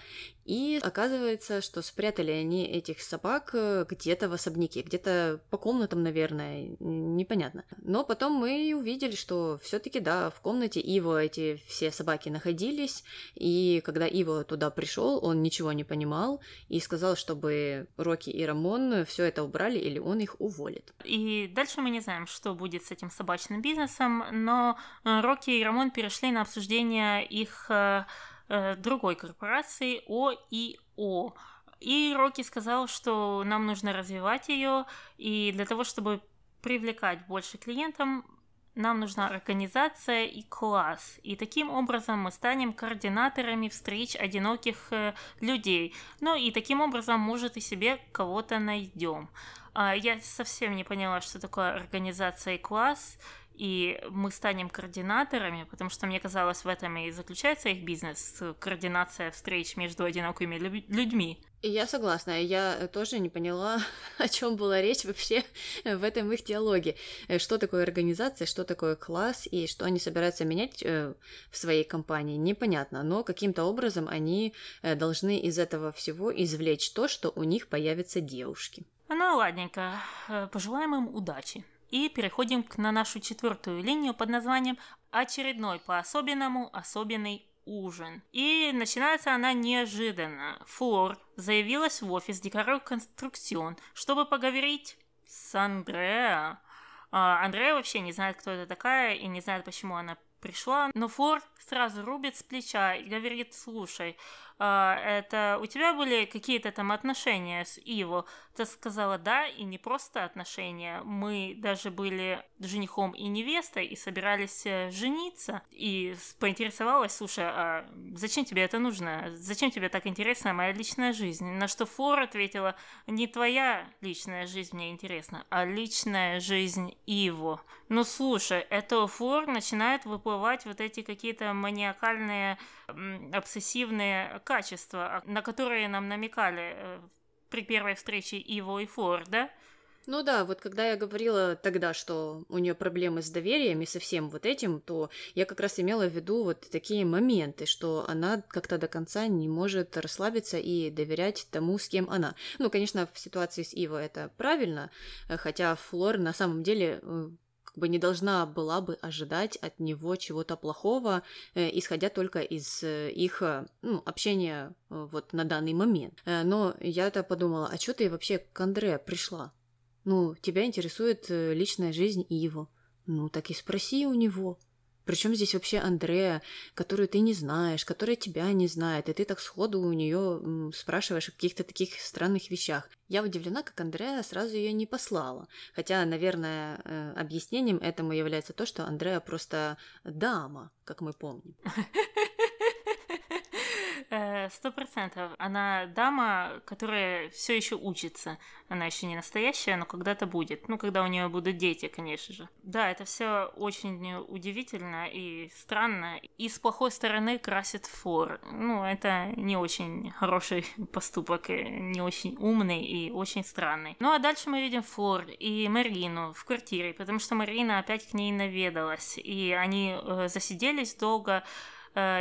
и оказывается, что спрятали они этих собак э, где-то в особняке, где-то по комнатам, наверное, непонятно. Но потом мы увидели, что все-таки, да, в комнате Иво эти все собаки находились, и когда Иво туда пришел, он ничего не понимал и сказал, чтобы Рокки и Рамон все это убрали или он их уволит. И дальше мы не знаем, что будет с этим собачным бизнесом, но э, Рокки и Рамон перешли на обсуждение их э, э, другой корпорации ОИО. И Рокки сказал, что нам нужно развивать ее, и для того, чтобы привлекать больше клиентов, нам нужна организация и класс. И таким образом мы станем координаторами встреч одиноких людей. Ну и таким образом, может, и себе кого-то найдем. А, я совсем не поняла, что такое организация и класс, и мы станем координаторами, потому что мне казалось, в этом и заключается их бизнес, координация встреч между одинокими людьми. И я согласна, я тоже не поняла, о чем была речь вообще в этом их диалоге. Что такое организация, что такое класс и что они собираются менять э, в своей компании, непонятно. Но каким-то образом они э, должны из этого всего извлечь то, что у них появятся девушки. Ну, ладненько. Э, пожелаем им удачи. И переходим к, на нашу четвертую линию под названием «Очередной по-особенному особенный ужин». И начинается она неожиданно. Флор заявилась в офис Декорой Конструкцион, чтобы поговорить с Андреа. А, Андреа вообще не знает, кто это такая, и не знает, почему она пришла. Но Флор сразу рубит с плеча и говорит, слушай, это у тебя были какие-то там отношения с Иво? Ты сказала да, и не просто отношения. Мы даже были женихом и невестой и собирались э, жениться. И поинтересовалась, слушай, а зачем тебе это нужно? Зачем тебе так интересна моя личная жизнь? На что Флор ответила, не твоя личная жизнь мне интересна, а личная жизнь Иво. Ну слушай, это у Флор начинает выплывать вот эти какие-то маниакальные, обсессивные качества, на которые нам намекали э, при первой встрече Иво и Фор, да? Ну да, вот когда я говорила тогда, что у нее проблемы с доверием и со всем вот этим, то я как раз имела в виду вот такие моменты, что она как-то до конца не может расслабиться и доверять тому, с кем она. Ну, конечно, в ситуации с Иво это правильно, э, хотя Флор на самом деле бы не должна была бы ожидать от него чего-то плохого, э, исходя только из э, их э, ну, общения вот на данный момент. Но я-то подумала, а что ты вообще к Андре пришла? Ну, тебя интересует личная жизнь Иво. Ну, так и спроси у него. Причем здесь вообще Андрея, которую ты не знаешь, которая тебя не знает, и ты так сходу у нее спрашиваешь о каких-то таких странных вещах. Я удивлена, как Андрея сразу ее не послала. Хотя, наверное, э, объяснением этому является то, что Андрея просто дама, как мы помним. Э, сто процентов. Она дама, которая все еще учится. Она еще не настоящая, но когда-то будет. Ну, когда у нее будут дети, конечно же. Да, это все очень удивительно и странно. И с плохой стороны красит фор. Ну, это не очень хороший поступок, не очень умный и очень странный. Ну, а дальше мы видим Флор и Марину в квартире, потому что Марина опять к ней наведалась. И они э, засиделись долго Э,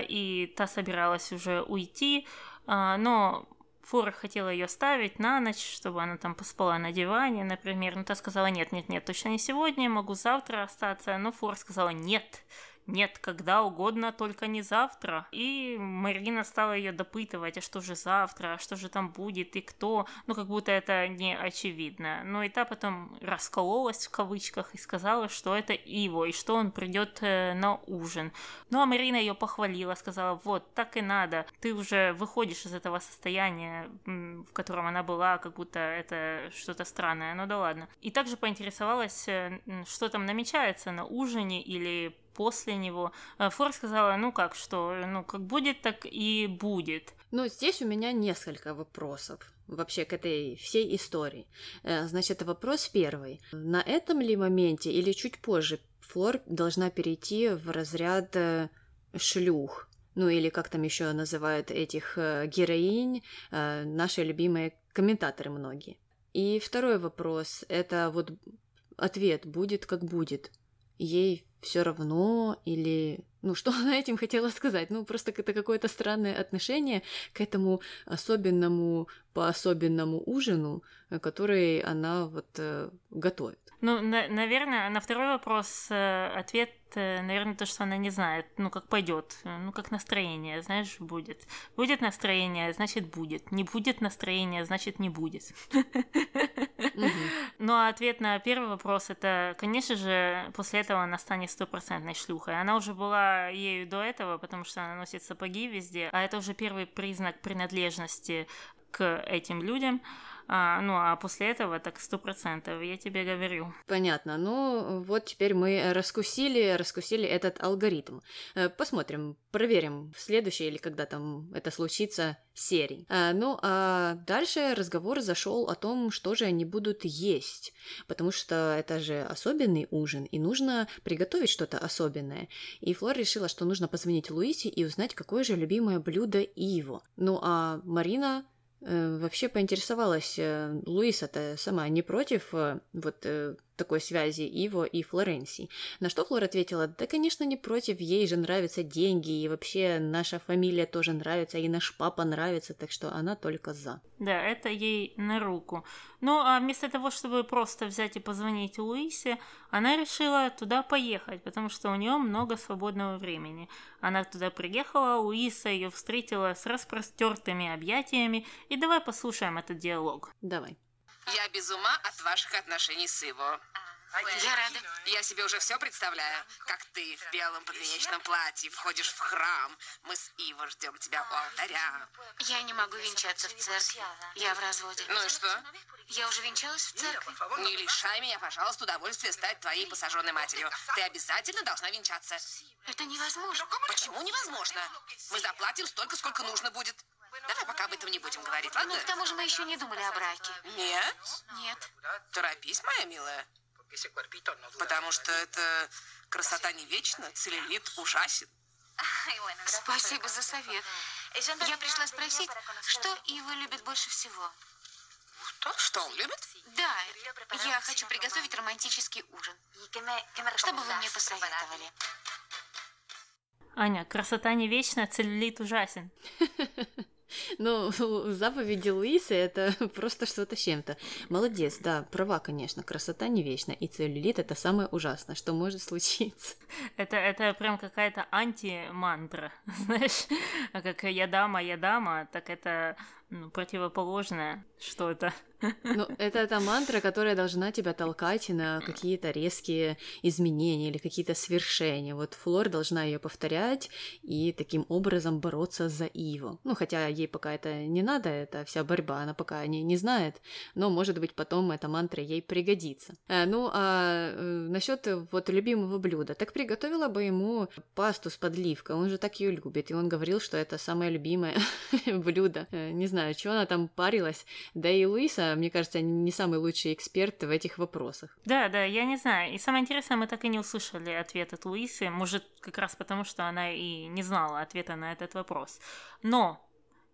и та собиралась уже уйти, а, но Фура хотела ее ставить на ночь, чтобы она там поспала на диване, например. Но та сказала, нет, нет, нет, точно не сегодня, могу завтра остаться. Но Фура сказала, нет, нет, когда угодно, только не завтра. И Марина стала ее допытывать, а что же завтра, а что же там будет и кто. Ну, как будто это не очевидно. Но и та потом раскололась в кавычках и сказала, что это Иво, и что он придет э, на ужин. Ну, а Марина ее похвалила, сказала, вот, так и надо. Ты уже выходишь из этого состояния, в котором она была, как будто это что-то странное. Ну да ладно. И также поинтересовалась, э, что там намечается на ужине или после него. Э, Фор сказала, ну как, что, ну как будет, так и будет. Ну, здесь у меня несколько вопросов вообще к этой всей истории. Э, значит, вопрос первый. На этом ли моменте или чуть позже Флор должна перейти в разряд э, шлюх? Ну или как там еще называют этих героинь, наши любимые комментаторы многие. И второй вопрос, это вот ответ будет как будет. ей все равно или ну, что она этим хотела сказать? Ну, просто это какое-то странное отношение к этому особенному, по-особенному ужину, э, который она вот э, готовит. Ну, на- наверное, на второй вопрос э, ответ, наверное, то, что она не знает, ну, как пойдет, ну, как настроение, знаешь, будет. Будет настроение, значит, будет. Не будет настроения, значит, не будет. Ну, а ответ на первый вопрос, это, конечно же, после этого она станет стопроцентной шлюхой. Она уже была ею до этого, потому что она носит сапоги везде, а это уже первый признак принадлежности к этим людям. А, ну, а после этого так сто процентов, я тебе говорю. Понятно. Ну, вот теперь мы раскусили, раскусили этот алгоритм. Э, посмотрим, проверим в следующей или когда там это случится серии. А, ну, а дальше разговор зашел о том, что же они будут есть, потому что это же особенный ужин, и нужно приготовить что-то особенное. И Флор решила, что нужно позвонить Луисе и узнать, какое же любимое блюдо Иво. Ну, а Марина Э, вообще поинтересовалась, э, Луиса-то сама не против э, вот такой связи Иво и Флоренции. На что Флор ответила, да, конечно, не против, ей же нравятся деньги, и вообще наша фамилия тоже нравится, и наш папа нравится, так что она только за. Да, это ей на руку. Ну, а вместо того, чтобы просто взять и позвонить Луисе, она решила туда поехать, потому что у нее много свободного времени. Она туда приехала, Луиса ее встретила с распростертыми объятиями, и давай послушаем этот диалог. Давай. Я без ума от ваших отношений с Иво. Я рада. Я себе уже все представляю, как ты в белом подвенечном платье входишь в храм. Мы с Иво ждем тебя у алтаря. Я не могу венчаться в церкви. Я в разводе. Ну и что? Я уже венчалась в церкви. Не лишай меня, пожалуйста, удовольствия стать твоей посаженной матерью. Ты обязательно должна венчаться. Это невозможно. Почему невозможно? Мы заплатим столько, сколько нужно будет. Давай пока об этом не будем говорить, ладно? Ну, к тому же мы еще не думали о браке. Нет? Нет. Торопись, моя милая. Потому что это красота не вечна, целлюлит ужасен. Спасибо за совет. Я пришла спросить, что Ива любит больше всего. Что он любит? Да, я хочу приготовить романтический ужин. Что бы вы мне посоветовали? Аня, красота не вечна, целлюлит ужасен. Ну, заповеди Луисы это просто что-то с чем-то. Молодец, да, права, конечно, красота не вечна, и целлюлит это самое ужасное, что может случиться. Это, это прям какая-то антимантра, знаешь, как я дама, я дама, так это ну, противоположное что-то. Ну, это эта мантра, которая должна тебя толкать на какие-то резкие изменения или какие-то свершения. Вот Флор должна ее повторять и таким образом бороться за Иво. Ну, хотя ей пока это не надо, это вся борьба, она пока не, не знает, но, может быть, потом эта мантра ей пригодится. А, ну, а э, насчет вот любимого блюда. Так приготовила бы ему пасту с подливкой, он же так ее любит, и он говорил, что это самое любимое блюдо. Э, не знаю, что она там парилась. Да и Луиса мне кажется, не самый лучший эксперт в этих вопросах. Да, да, я не знаю. И самое интересное, мы так и не услышали ответ от Луисы. Может, как раз потому, что она и не знала ответа на этот вопрос. Но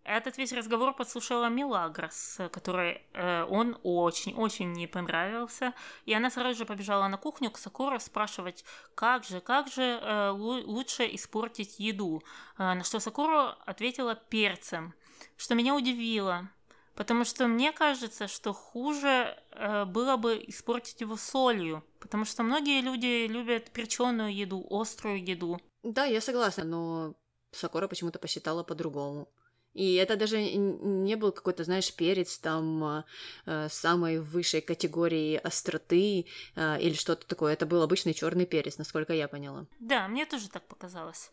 этот весь разговор подслушала Милагрос, которой э, он очень-очень не понравился. И она сразу же побежала на кухню к Сакура спрашивать, как же, как же э, лучше испортить еду. Э, на что Сакура ответила перцем, что меня удивило. Потому что мне кажется, что хуже э, было бы испортить его солью. Потому что многие люди любят перченую еду, острую еду. Да, я согласна, но Сакора почему-то посчитала по-другому. И это даже не был какой-то, знаешь, перец там э, самой высшей категории остроты э, или что-то такое. Это был обычный черный перец, насколько я поняла. Да, мне тоже так показалось.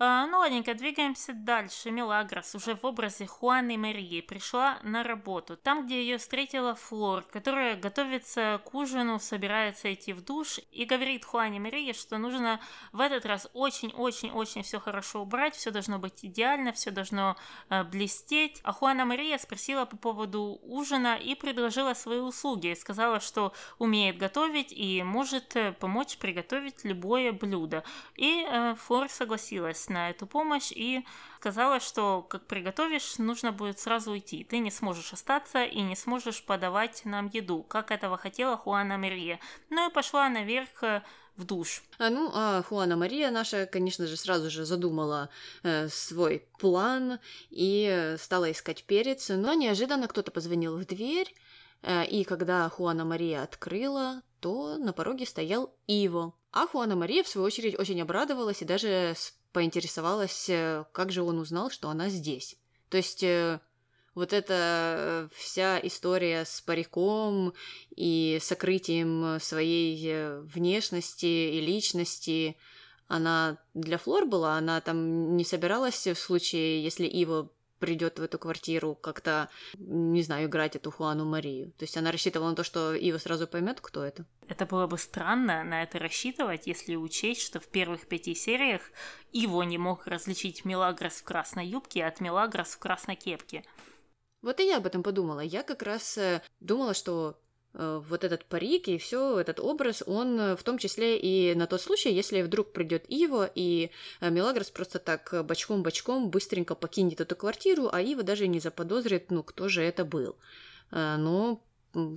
А, ну, ладненько, двигаемся дальше. Мелагрос уже в образе Хуаны Марии пришла на работу. Там, где ее встретила Флор, которая готовится к ужину, собирается идти в душ и говорит Хуане Марии, что нужно в этот раз очень-очень-очень все хорошо убрать, все должно быть идеально, все должно э, блестеть. А Хуана Мария спросила по поводу ужина и предложила свои услуги. Сказала, что умеет готовить и может э, помочь приготовить любое блюдо. И э, Флор согласилась согласилась на эту помощь и сказала, что как приготовишь, нужно будет сразу уйти. Ты не сможешь остаться и не сможешь подавать нам еду, как этого хотела Хуана Мария. Ну и пошла наверх э, в душ. А ну, а Хуана Мария наша, конечно же, сразу же задумала э, свой план и стала искать перец, но неожиданно кто-то позвонил в дверь, э, и когда Хуана Мария открыла, то на пороге стоял Иво. А Хуана Мария, в свою очередь, очень обрадовалась и даже поинтересовалась, э, как же он узнал, что она здесь. То есть э, вот эта вся история с париком и сокрытием своей э, внешности и личности, она для Флор была, она там не собиралась в случае, если Ива придет в эту квартиру как-то, не знаю, играть эту Хуану Марию. То есть она рассчитывала на то, что Ива сразу поймет, кто это. Это было бы странно на это рассчитывать, если учесть, что в первых пяти сериях Иво не мог различить Мелагрос в красной юбке от Мелагрос в красной кепке. Вот и я об этом подумала. Я как раз э, думала, что вот этот парик и все этот образ, он э, в том числе и на тот случай, если вдруг придет Ива, и э, Мелагрос просто так бочком-бочком быстренько покинет эту квартиру, а Ива даже не заподозрит, ну, кто же это был. Но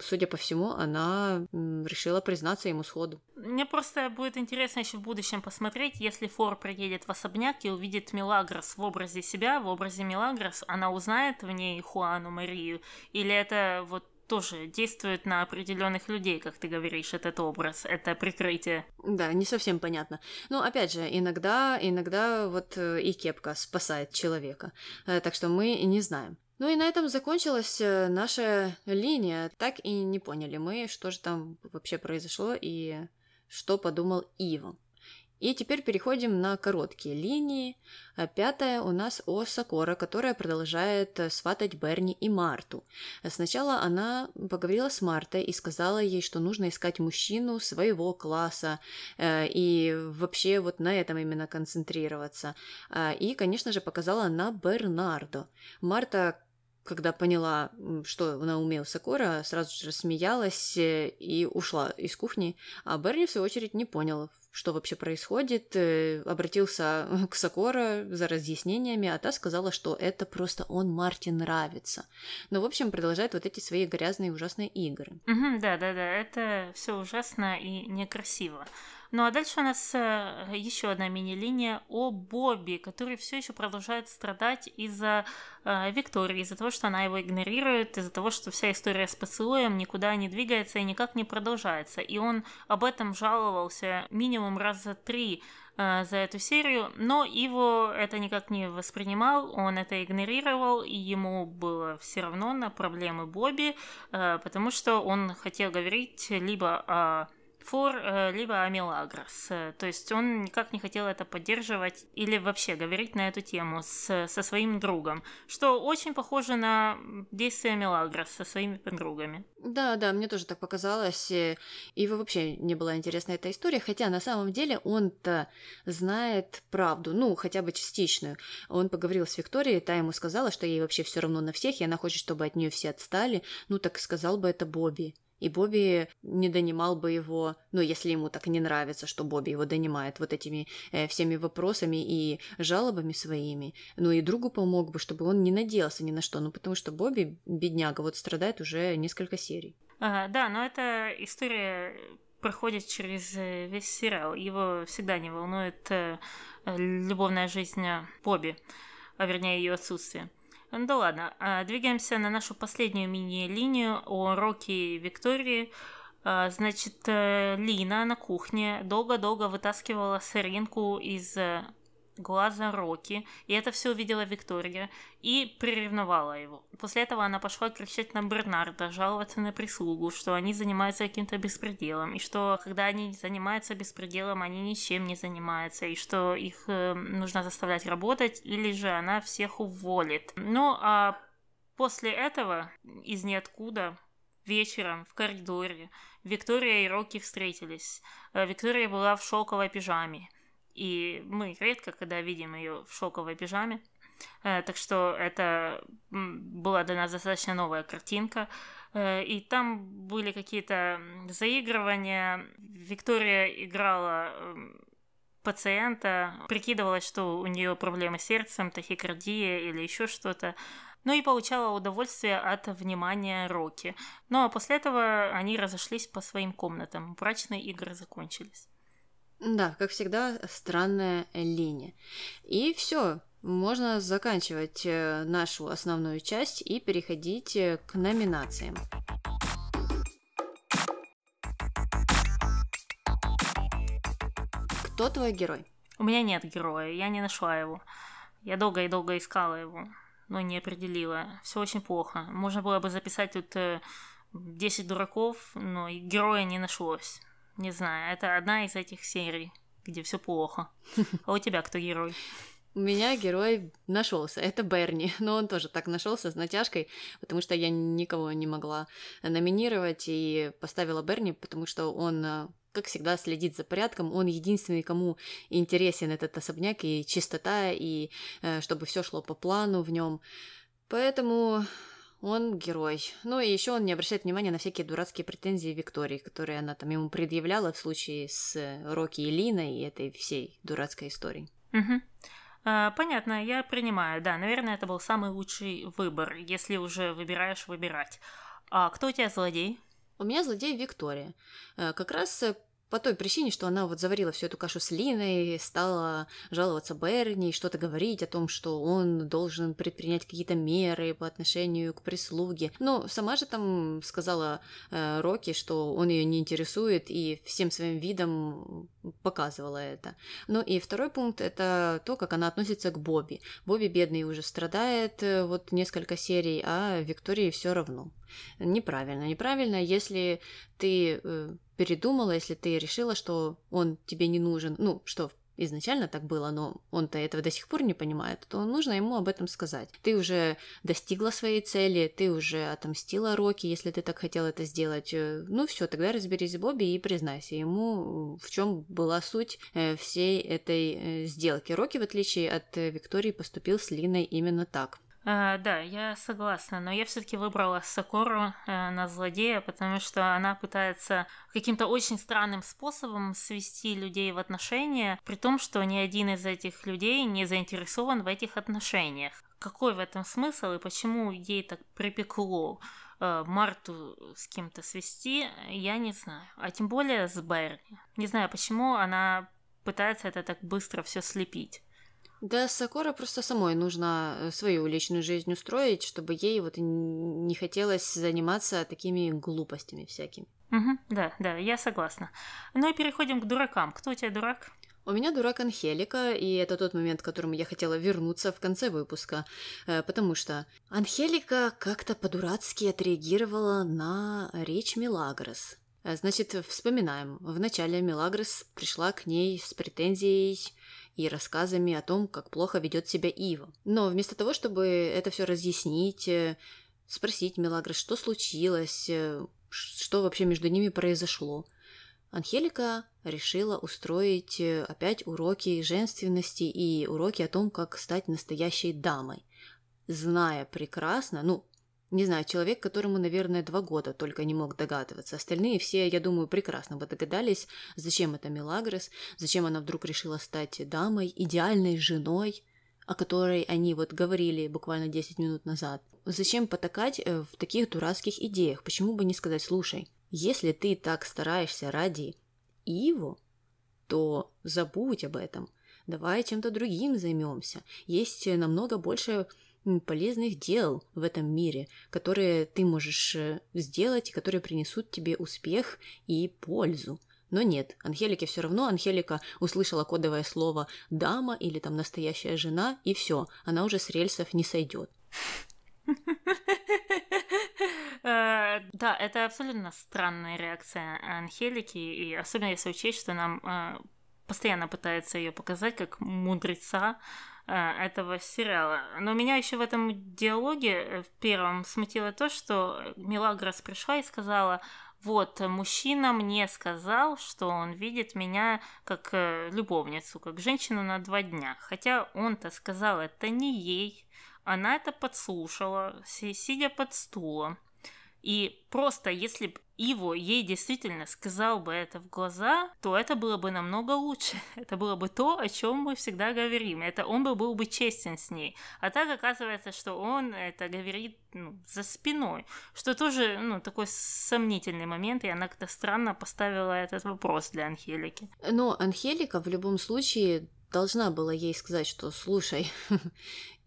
судя по всему, она решила признаться ему сходу. Мне просто будет интересно еще в будущем посмотреть, если Фор приедет в особняк и увидит Мелагрос в образе себя, в образе Мелагрос, она узнает в ней Хуану Марию, или это вот тоже действует на определенных людей, как ты говоришь, этот образ, это прикрытие. Да, не совсем понятно. Но опять же, иногда, иногда вот э, и кепка спасает человека. Э, так что мы не знаем. Ну и на этом закончилась э, наша линия. Так и не поняли мы, что же там вообще произошло и что подумал Ива. И теперь переходим на короткие линии. А пятая у нас о Сокора, которая продолжает э, сватать Берни и Марту. Сначала она поговорила с Мартой и сказала ей, что нужно искать мужчину своего класса э, и вообще вот на этом именно концентрироваться. И, конечно же, показала на Бернардо. Марта когда поняла, что на уме у Сокора, сразу же рассмеялась э, и ушла из кухни, а Берни, в свою очередь, не понял, что вообще происходит, э, обратился к Сокора за разъяснениями, а та сказала, что это просто он Марте нравится. Ну, в общем, продолжает вот эти свои грязные ужасные игры. Угу, да, да, да, это все ужасно и некрасиво. Ну а дальше у нас э, еще одна мини-линия о Бобби, который все еще продолжает страдать из-за э, Виктории, из-за того, что она его игнорирует, из-за того, что вся история с поцелуем никуда не двигается и никак не продолжается. И он об этом жаловался минимум раза три э, за эту серию, но его это никак не воспринимал, он это игнорировал, и ему было все равно на проблемы Бобби, э, потому что он хотел говорить либо о Фор, э, либо Амелагрос. Э, то есть он никак не хотел это поддерживать или вообще говорить на эту тему с, со своим другом, что очень похоже на действия Мелагрос со своими подругами. Да, да, мне тоже так показалось. И вообще не была интересна эта история, хотя на самом деле он-то знает правду, ну, хотя бы частичную. Он поговорил с Викторией, та ему сказала, что ей вообще все равно на всех, и она хочет, чтобы от нее все отстали. Ну, так сказал бы это Бобби и Бобби не донимал бы его, ну, если ему так не нравится, что Бобби его донимает вот этими э, всеми вопросами и жалобами своими, ну, и другу помог бы, чтобы он не надеялся ни на что, ну, потому что Бобби, бедняга, вот страдает уже несколько серий. Ага, да, но эта история проходит через э, весь сериал. Его всегда не волнует э, любовная жизнь Бобби, а вернее ее отсутствие. Ну да ладно, а, двигаемся на нашу последнюю мини-линию о Роке Виктории. А, значит, э, Лина на кухне долго-долго вытаскивала сыринку из э, глаза Рокки, и это все увидела Виктория и приревновала его. После этого она пошла кричать на Бернарда, жаловаться на прислугу, что они занимаются каким-то беспределом, и что когда они занимаются беспределом, они ничем не занимаются, и что их э, нужно заставлять работать, или же она всех уволит. Ну, а после этого из ниоткуда вечером в коридоре Виктория и Рокки встретились. Э, Виктория была в шелковой пижаме. И мы редко когда видим ее в шелковой пижаме. Э, так что это была для нас достаточно новая картинка. Э, и там были какие-то заигрывания. Виктория играла эм, пациента, прикидывалась, что у нее проблемы с сердцем, тахикардия или еще что-то. Ну и получала удовольствие от внимания Рокки. Ну а после этого они разошлись по своим комнатам. Брачные игры закончились. Да, как всегда, странная линия. И все, можно заканчивать э, нашу основную часть и переходить э, к номинациям. Кто твой герой? У меня нет героя, я не нашла его. Я долго и долго искала его, но не определила. Все очень плохо. Можно было бы записать тут 10 э, дураков, но героя не нашлось. Не знаю, это одна из этих серий, где все плохо. А у тебя кто герой? У меня герой нашелся. Это Берни. Но он тоже так нашелся с натяжкой, потому что я никого не могла номинировать и поставила Берни, потому что он э, как всегда, следит за порядком. Он единственный, кому интересен этот особняк и чистота, и э, чтобы все шло по плану в нем. Поэтому он герой. Ну и еще он не обращает внимания на всякие дурацкие претензии Виктории, которые она там ему предъявляла в случае с Рокки и Линой и этой всей дурацкой историей. Угу. А, понятно, я принимаю. Да, наверное, это был самый лучший выбор, если уже выбираешь выбирать. А кто у тебя злодей? У меня злодей Виктория. Э, как раз э, по той причине, что она вот заварила всю эту кашу с Линой, стала жаловаться Берни, что-то говорить о том, что он должен предпринять какие-то меры по отношению к прислуге. Но сама же там сказала э, Рокки, что он ее не интересует, и всем своим видом показывала это. Ну и второй пункт – это то, как она относится к Бобби. Бобби бедный уже страдает э, вот несколько серий, а Виктории все равно. Неправильно. Неправильно, если ты э, передумала, если ты решила, что он тебе не нужен, ну, что изначально так было, но он-то этого до сих пор не понимает, то нужно ему об этом сказать. Ты уже достигла своей цели, ты уже отомстила Рокки, если ты так хотел это сделать. Э, ну все, тогда разберись с Бобби и признайся ему, в чем была суть э, всей этой э, сделки. Рокки, в отличие от Виктории, поступил с Линой именно так. А, да, я согласна, но я все-таки выбрала Сокору э, на злодея, потому что она пытается каким-то очень странным способом свести людей в отношения, при том, что ни один из этих людей не заинтересован в этих отношениях. Какой в этом смысл и почему ей так припекло э, Марту с кем-то свести, я не знаю. А тем более с Берни. Не знаю, почему она пытается это так быстро все слепить. Да, Сакора просто самой нужно э, свою личную жизнь устроить, чтобы ей вот не хотелось заниматься такими глупостями всякими. Угу, да, да, я согласна. Ну и переходим к дуракам. Кто у тебя дурак? У меня дурак Анхелика, и это тот момент, к которому я хотела вернуться в конце выпуска, э, потому что Анхелика как-то по-дурацки отреагировала на речь Милагрос. Э, значит, вспоминаем. Вначале Милагрос пришла к ней с претензией и рассказами о том, как плохо ведет себя Ива. Но вместо того, чтобы это все разъяснить, э, спросить Мелагрос, что случилось, э, что вообще между ними произошло, Анхелика решила устроить э, опять уроки женственности и уроки о том, как стать настоящей дамой. Зная прекрасно, ну, не знаю, человек, которому, наверное, два года только не мог догадываться. Остальные все, я думаю, прекрасно бы догадались, зачем это Мелагрос, зачем она вдруг решила стать дамой, идеальной женой, о которой они вот говорили буквально 10 минут назад. Зачем потакать э, в таких дурацких идеях? Почему бы не сказать, слушай, если ты так стараешься ради Иву, то забудь об этом. Давай чем-то другим займемся. Есть намного больше полезных дел в этом мире, которые ты можешь э, сделать, которые принесут тебе успех и пользу. Но нет, Анхелике все равно, Анхелика услышала кодовое слово «дама» или там «настоящая жена», и все, она уже с рельсов не сойдет. Э, да, это абсолютно странная реакция Анхелики, и особенно если учесть, что нам э, постоянно пытается ее показать как мудреца, этого сериала. Но меня еще в этом диалоге э, в первом смутило то, что Милагрос пришла и сказала, вот, мужчина мне сказал, что он видит меня как э, любовницу, как женщину на два дня. Хотя он-то сказал это не ей. Она это подслушала, сидя под стулом. И просто если бы Иво ей действительно сказал бы это в глаза, то это было бы намного лучше. Это было бы то, о чем мы всегда говорим. Это он бы был бы честен с ней. А так оказывается, что он это говорит ну, за спиной, что тоже ну, такой сомнительный момент, и она как-то странно поставила этот вопрос для Анхелики. Но Анхелика в любом случае должна была ей сказать, что слушай,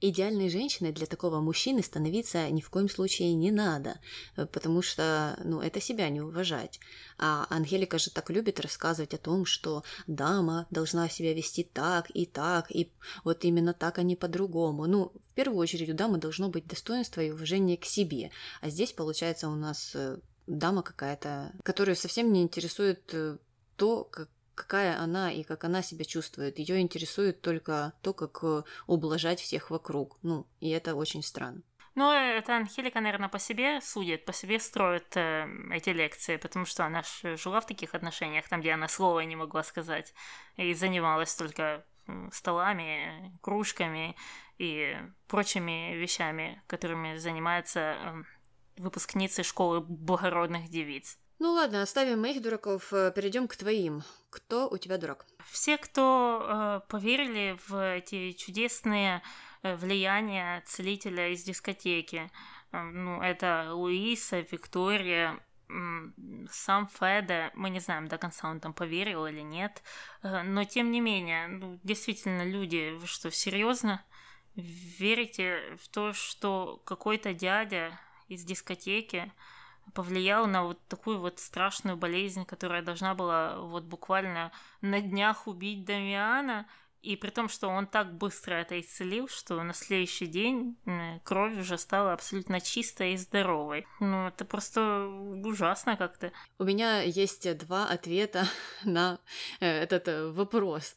идеальной женщиной для такого мужчины становиться ни в коем случае не надо, потому что, ну, это себя не уважать. А Ангелика же так любит рассказывать о том, что дама должна себя вести так и так, и вот именно так, а не по-другому. Ну, в первую очередь у дамы должно быть достоинство и уважение к себе. А здесь, получается, у нас э, дама какая-то, которую совсем не интересует э, то, как какая она и как она себя чувствует. Ее интересует только то, как э, ублажать всех вокруг. Ну, и это очень странно. Ну, это Анхелика, наверное, по себе судит, по себе строит э, эти лекции, потому что она жила в таких отношениях, там, где она слова не могла сказать, и занималась только столами, кружками и прочими вещами, которыми занимаются э, выпускницы школы благородных девиц. Ну ладно, оставим моих дураков, э, перейдем к твоим. Кто у тебя дурак? Все, кто э, поверили в эти чудесные э, влияния целителя из дискотеки. Э, ну, это Луиса, Виктория, сам Феда, мы не знаем до конца, он там поверил или нет, э, но тем не менее, ну, действительно, люди, вы что, серьезно верите в то, что какой-то дядя из дискотеки повлиял на вот такую вот страшную болезнь, которая должна была вот буквально на днях убить Дамиана, и при том, что он так быстро это исцелил, что на следующий день кровь уже стала абсолютно чистой и здоровой. Ну, это просто ужасно как-то. У меня есть два ответа на э, этот э, вопрос.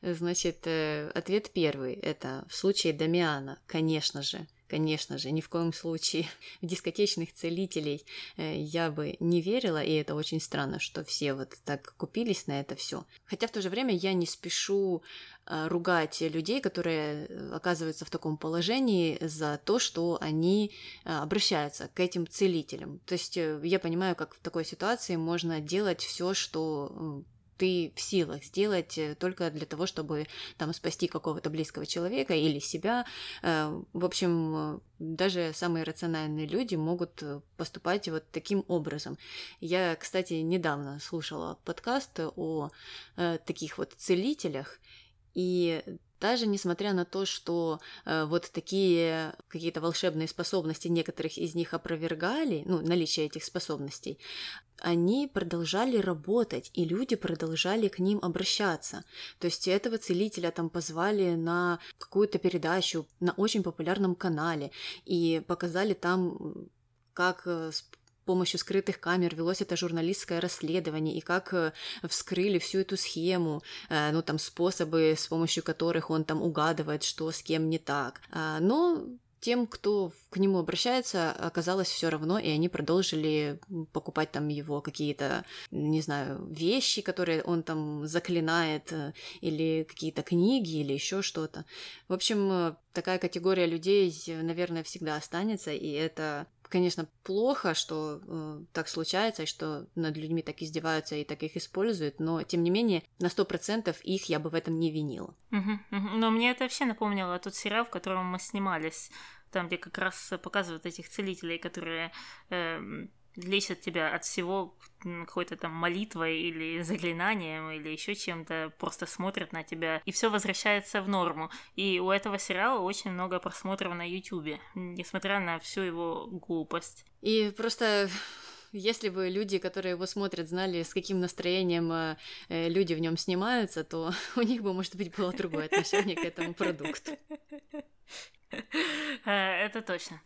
Значит, э, ответ первый – это в случае Дамиана, конечно же, Конечно же, ни в коем случае в дискотечных целителей э, я бы не верила, и это очень странно, что все вот так купились на это все. Хотя в то же время я не спешу э, ругать людей, которые э, оказываются в таком положении за то, что они обращаются к этим целителям. То есть я понимаю, как в такой ситуации можно делать все, что ты в силах сделать э, только для того, чтобы там спасти какого-то близкого человека или себя. Э, в общем, э, даже самые рациональные люди могут поступать вот таким образом. Я, кстати, недавно слушала подкаст о таких вот целителях, и даже несмотря на то, что э, вот такие какие-то волшебные способности некоторых из них опровергали, ну, наличие этих способностей, они продолжали работать, и люди продолжали к ним обращаться. То есть этого целителя там позвали на какую-то передачу на очень популярном канале и показали там как э, помощью скрытых камер велось это журналистское расследование, и как э, вскрыли всю эту схему, э, ну, там, способы, с помощью которых он там угадывает, что с кем не так. А, но тем, кто к нему обращается, оказалось все равно, и они продолжили покупать там его какие-то, не знаю, вещи, которые он там заклинает, э, или какие-то книги, или еще что-то. В общем, такая категория людей, наверное, всегда останется, и это конечно, плохо, что э, так случается, и что над людьми так издеваются и так их используют, но, тем не менее, на сто процентов их я бы в этом не винила. Но мне это вообще напомнило тот сериал, в котором мы снимались, там, где как раз показывают этих целителей, которые... Э, лечат тебя от всего какой-то там молитвой или заклинанием или еще чем-то, просто смотрят на тебя, и все возвращается в норму. И у этого сериала очень много просмотров на Ютубе, несмотря на всю его глупость. И просто если бы люди, которые его смотрят, знали, с каким настроением э, э люди в нем снимаются, то у них бы, может быть, было другое отношение к этому продукту. Э, это точно.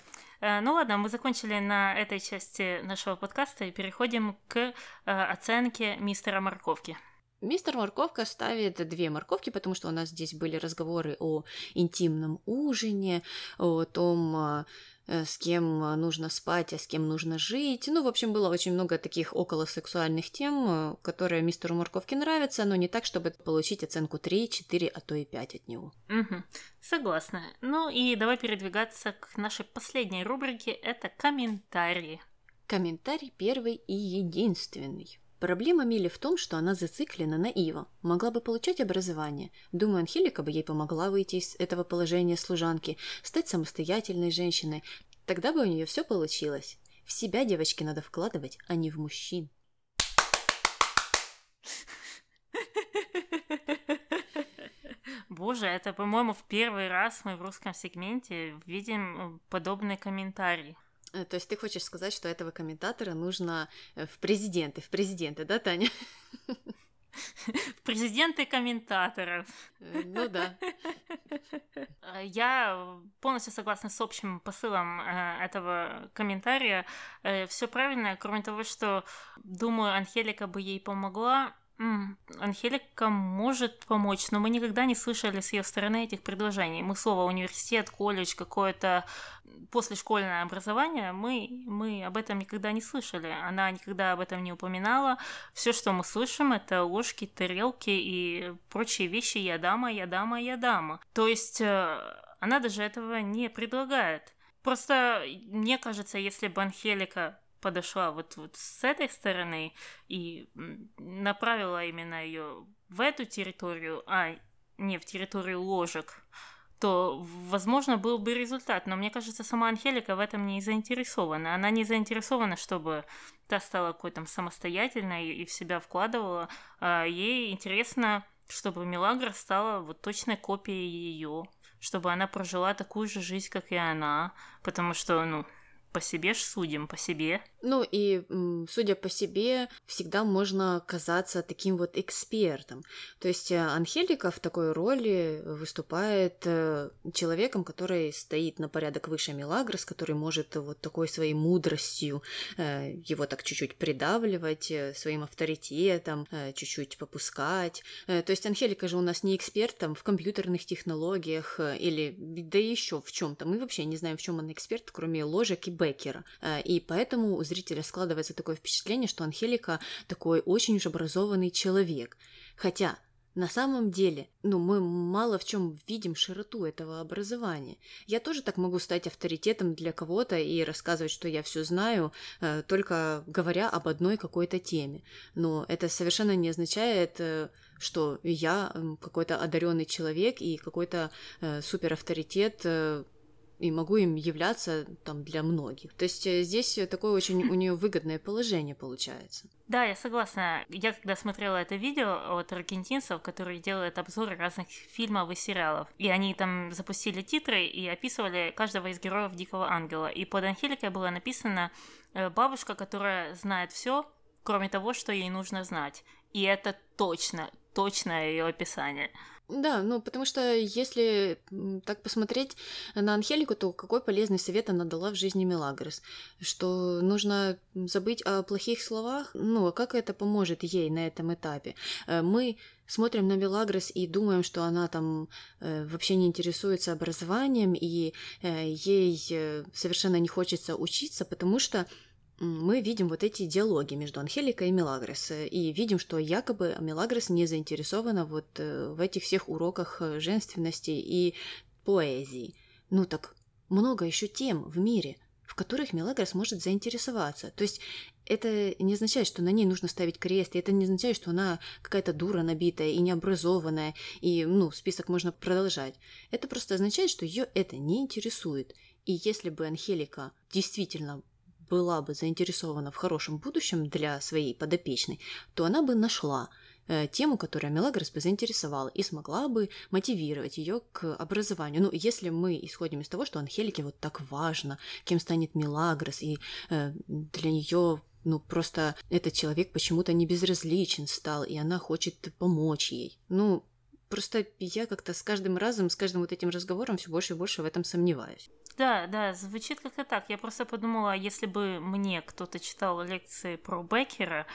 Э, ну ладно, мы закончили на этой части нашего подкаста и переходим к э, оценке мистера Морковки. Мистер Морковка ставит две морковки, потому что у нас здесь были разговоры о интимном ужине, о том, Э, с кем э, нужно спать, а с кем нужно жить. Ну, в общем, было очень много таких околосексуальных тем, э, которые мистеру Морковке нравятся, но не так, чтобы получить оценку 3, 4, а то и 5 от него. Угу. Согласна. Ну и давай передвигаться к нашей последней рубрике. Это комментарии. Комментарий первый и единственный. Проблема Мили в том, что она зациклена на Ива. Могла бы получать образование. Думаю, Анхелика бы ей помогла выйти из этого положения служанки, стать самостоятельной женщиной. Тогда бы у нее все получилось. В себя девочке надо вкладывать, а не в мужчин. Боже, это, по-моему, в первый раз мы в русском сегменте видим подобный комментарий. Э, то есть ты хочешь сказать, что этого комментатора нужно э, в президенты, в президенты, да, Таня? В президенты комментаторов. Э, ну да. Я полностью согласна с общим посылом этого комментария. Все правильно, кроме того, что думаю, Анхелика бы ей помогла, Анхелика может помочь, но мы никогда не слышали с ее стороны этих предложений. Мы слово университет, колледж, какое-то послешкольное образование, мы, мы об этом никогда не слышали. Она никогда об этом не упоминала. Все, что мы слышим, это ложки, тарелки и прочие вещи «я дама, я дама, я дама». То есть э, она даже этого не предлагает. Просто мне кажется, если бы Анхелика подошла вот, вот с этой стороны и направила именно ее в эту территорию, а не в территорию ложек, то, возможно, был бы результат. Но мне кажется, сама Анхелика в этом не заинтересована. Она не заинтересована, чтобы та стала какой-то самостоятельной и в себя вкладывала. А ей интересно, чтобы Милагра стала вот точной копией ее, чтобы она прожила такую же жизнь, как и она, потому что, ну, по себе ж судим, по себе. Ну и, судя по себе, всегда можно казаться таким вот экспертом. То есть э, Анхелика в такой роли выступает э, человеком, который стоит на порядок выше Мелагрос, который может вот такой своей мудростью э, его так чуть-чуть придавливать, своим авторитетом, чуть-чуть попускать. То есть Анхелика же у нас не эксперт там в компьютерных технологиях или да еще в чем-то. Мы вообще не знаем, в чем он эксперт, кроме ложек и Беккера. Э, и поэтому зрителя складывается такое впечатление, что Анхелика такой очень уж образованный человек. Хотя на самом деле, ну, мы мало в чем видим широту этого образования. Я тоже так могу стать авторитетом для кого-то и рассказывать, что я все знаю, э, только говоря об одной какой-то теме. Но это совершенно не означает, э, что я какой-то одаренный человек и какой-то супер авторитет и могу им являться там для многих. То есть э, здесь такое очень у нее выгодное положение получается. Да, я согласна. Я когда смотрела это видео от аргентинцев, которые делают обзоры разных фильмов и сериалов, и они там запустили титры и описывали каждого из героев Дикого Ангела. И под Анхеликой было написано э, бабушка, которая знает все, кроме того, что ей нужно знать. И это точно, точное ее описание. Да, ну потому что если так посмотреть на Анхелику, то какой полезный совет она дала в жизни Мелагрос? Что нужно забыть о плохих словах? Ну, а как это поможет ей на этом этапе? Э, мы смотрим на Мелагрос и думаем, что она там э, вообще не интересуется образованием, и э, ей э, совершенно не хочется учиться, потому что мы видим вот эти диалоги между Анхеликой и Мелагрос, э, и видим, что якобы Мелагрос не заинтересована вот э, в этих всех уроках э, женственности и поэзии. Ну так много еще тем в мире, в которых Мелагрос может заинтересоваться. То есть это не означает, что на ней нужно ставить крест, и это не означает, что она какая-то дура набитая и необразованная, и, ну, список можно продолжать. Это просто означает, что ее это не интересует. И если бы Анхелика действительно была бы заинтересована в хорошем будущем для своей подопечной, то она бы нашла э, тему, которая Мелагрос бы заинтересовала и смогла бы мотивировать ее к образованию. Ну, если мы исходим из того, что Анхелике вот так важно, кем станет Мелагрос, и э, для нее ну, просто этот человек почему-то не безразличен стал, и она хочет помочь ей. Ну, просто я как-то с каждым разом, с каждым вот этим разговором все больше и больше в этом сомневаюсь. Да, да, звучит как-то так. Я просто подумала, если бы мне кто-то читал лекции про Беккера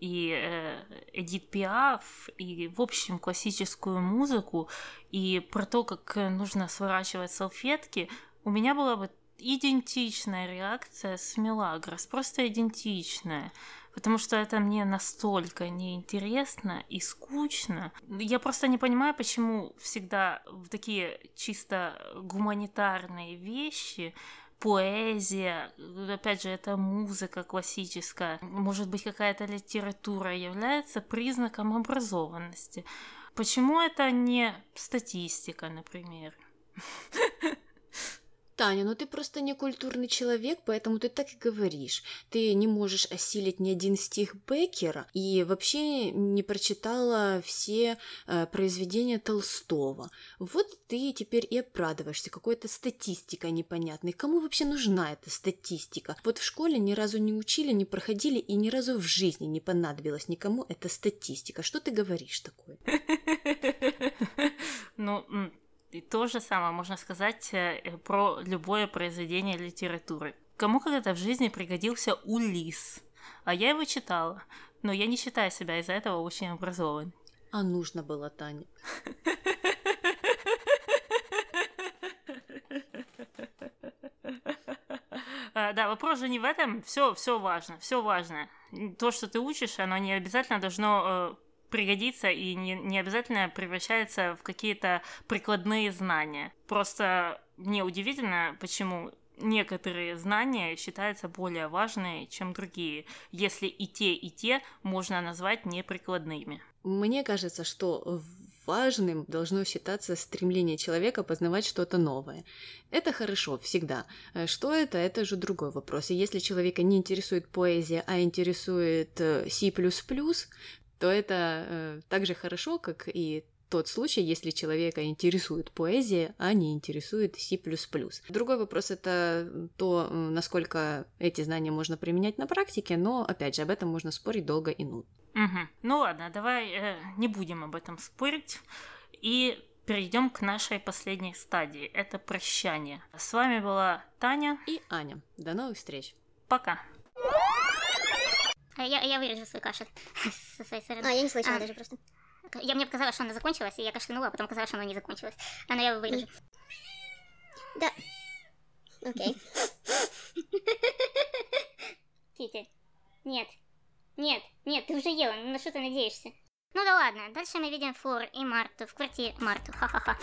и э, Эдит Пиаф, и, в общем, классическую музыку, и про то, как нужно сворачивать салфетки, у меня была бы идентичная реакция с Мелагрос, просто идентичная потому что это мне настолько неинтересно и скучно. Я просто не понимаю, почему всегда в такие чисто гуманитарные вещи поэзия, опять же, это музыка классическая, может быть, какая-то литература является признаком образованности. Почему это не статистика, например? Таня, ну ты просто не культурный человек, поэтому ты так и говоришь. Ты не можешь осилить ни один стих Беккера и вообще не прочитала все э, произведения Толстого. Вот ты теперь и оправдываешься какой-то статистикой непонятной. Кому вообще нужна эта статистика? Вот в школе ни разу не учили, не проходили и ни разу в жизни не понадобилась никому эта статистика. Что ты говоришь такое? Ну, и то же самое можно сказать э, про любое произведение литературы. Кому когда-то в жизни пригодился Улис, а я его читала, но я не считаю себя из-за этого очень образованной. А нужно было, Таня. А, да, вопрос же не в этом. Все, все важно, все важно. То, что ты учишь, оно не обязательно должно э, пригодится и не, не обязательно превращается в какие-то прикладные знания. Просто мне удивительно, почему некоторые знания считаются более важными, чем другие, если и те, и те можно назвать неприкладными. Мне кажется, что важным должно считаться стремление человека познавать что-то новое. Это хорошо, всегда. Что это, это же другой вопрос. И если человека не интересует поэзия, а интересует э, C++, то это э, так же хорошо, как и тот случай, если человека интересует поэзия, а не интересует C++. Другой вопрос это то, насколько эти знания можно применять на практике, но, опять же, об этом можно спорить долго и нудно. Угу. Ну ладно, давай э, не будем об этом спорить и перейдем к нашей последней стадии. Это прощание. С вами была Таня и Аня. До новых встреч. Пока. А я, я вырежу свой кашель со своей стороны. А, я не слышала а. даже просто. Я, мне показалось, что она закончилась, и я кашлянула, а потом казалось, что она не закончилась. А, но я вырежу. Да. Окей. Кити. Нет. Нет, нет, ты уже ела, ну на что ты надеешься? Ну да ладно, дальше мы видим Флор и Марту в квартире Марту, ха-ха-ха.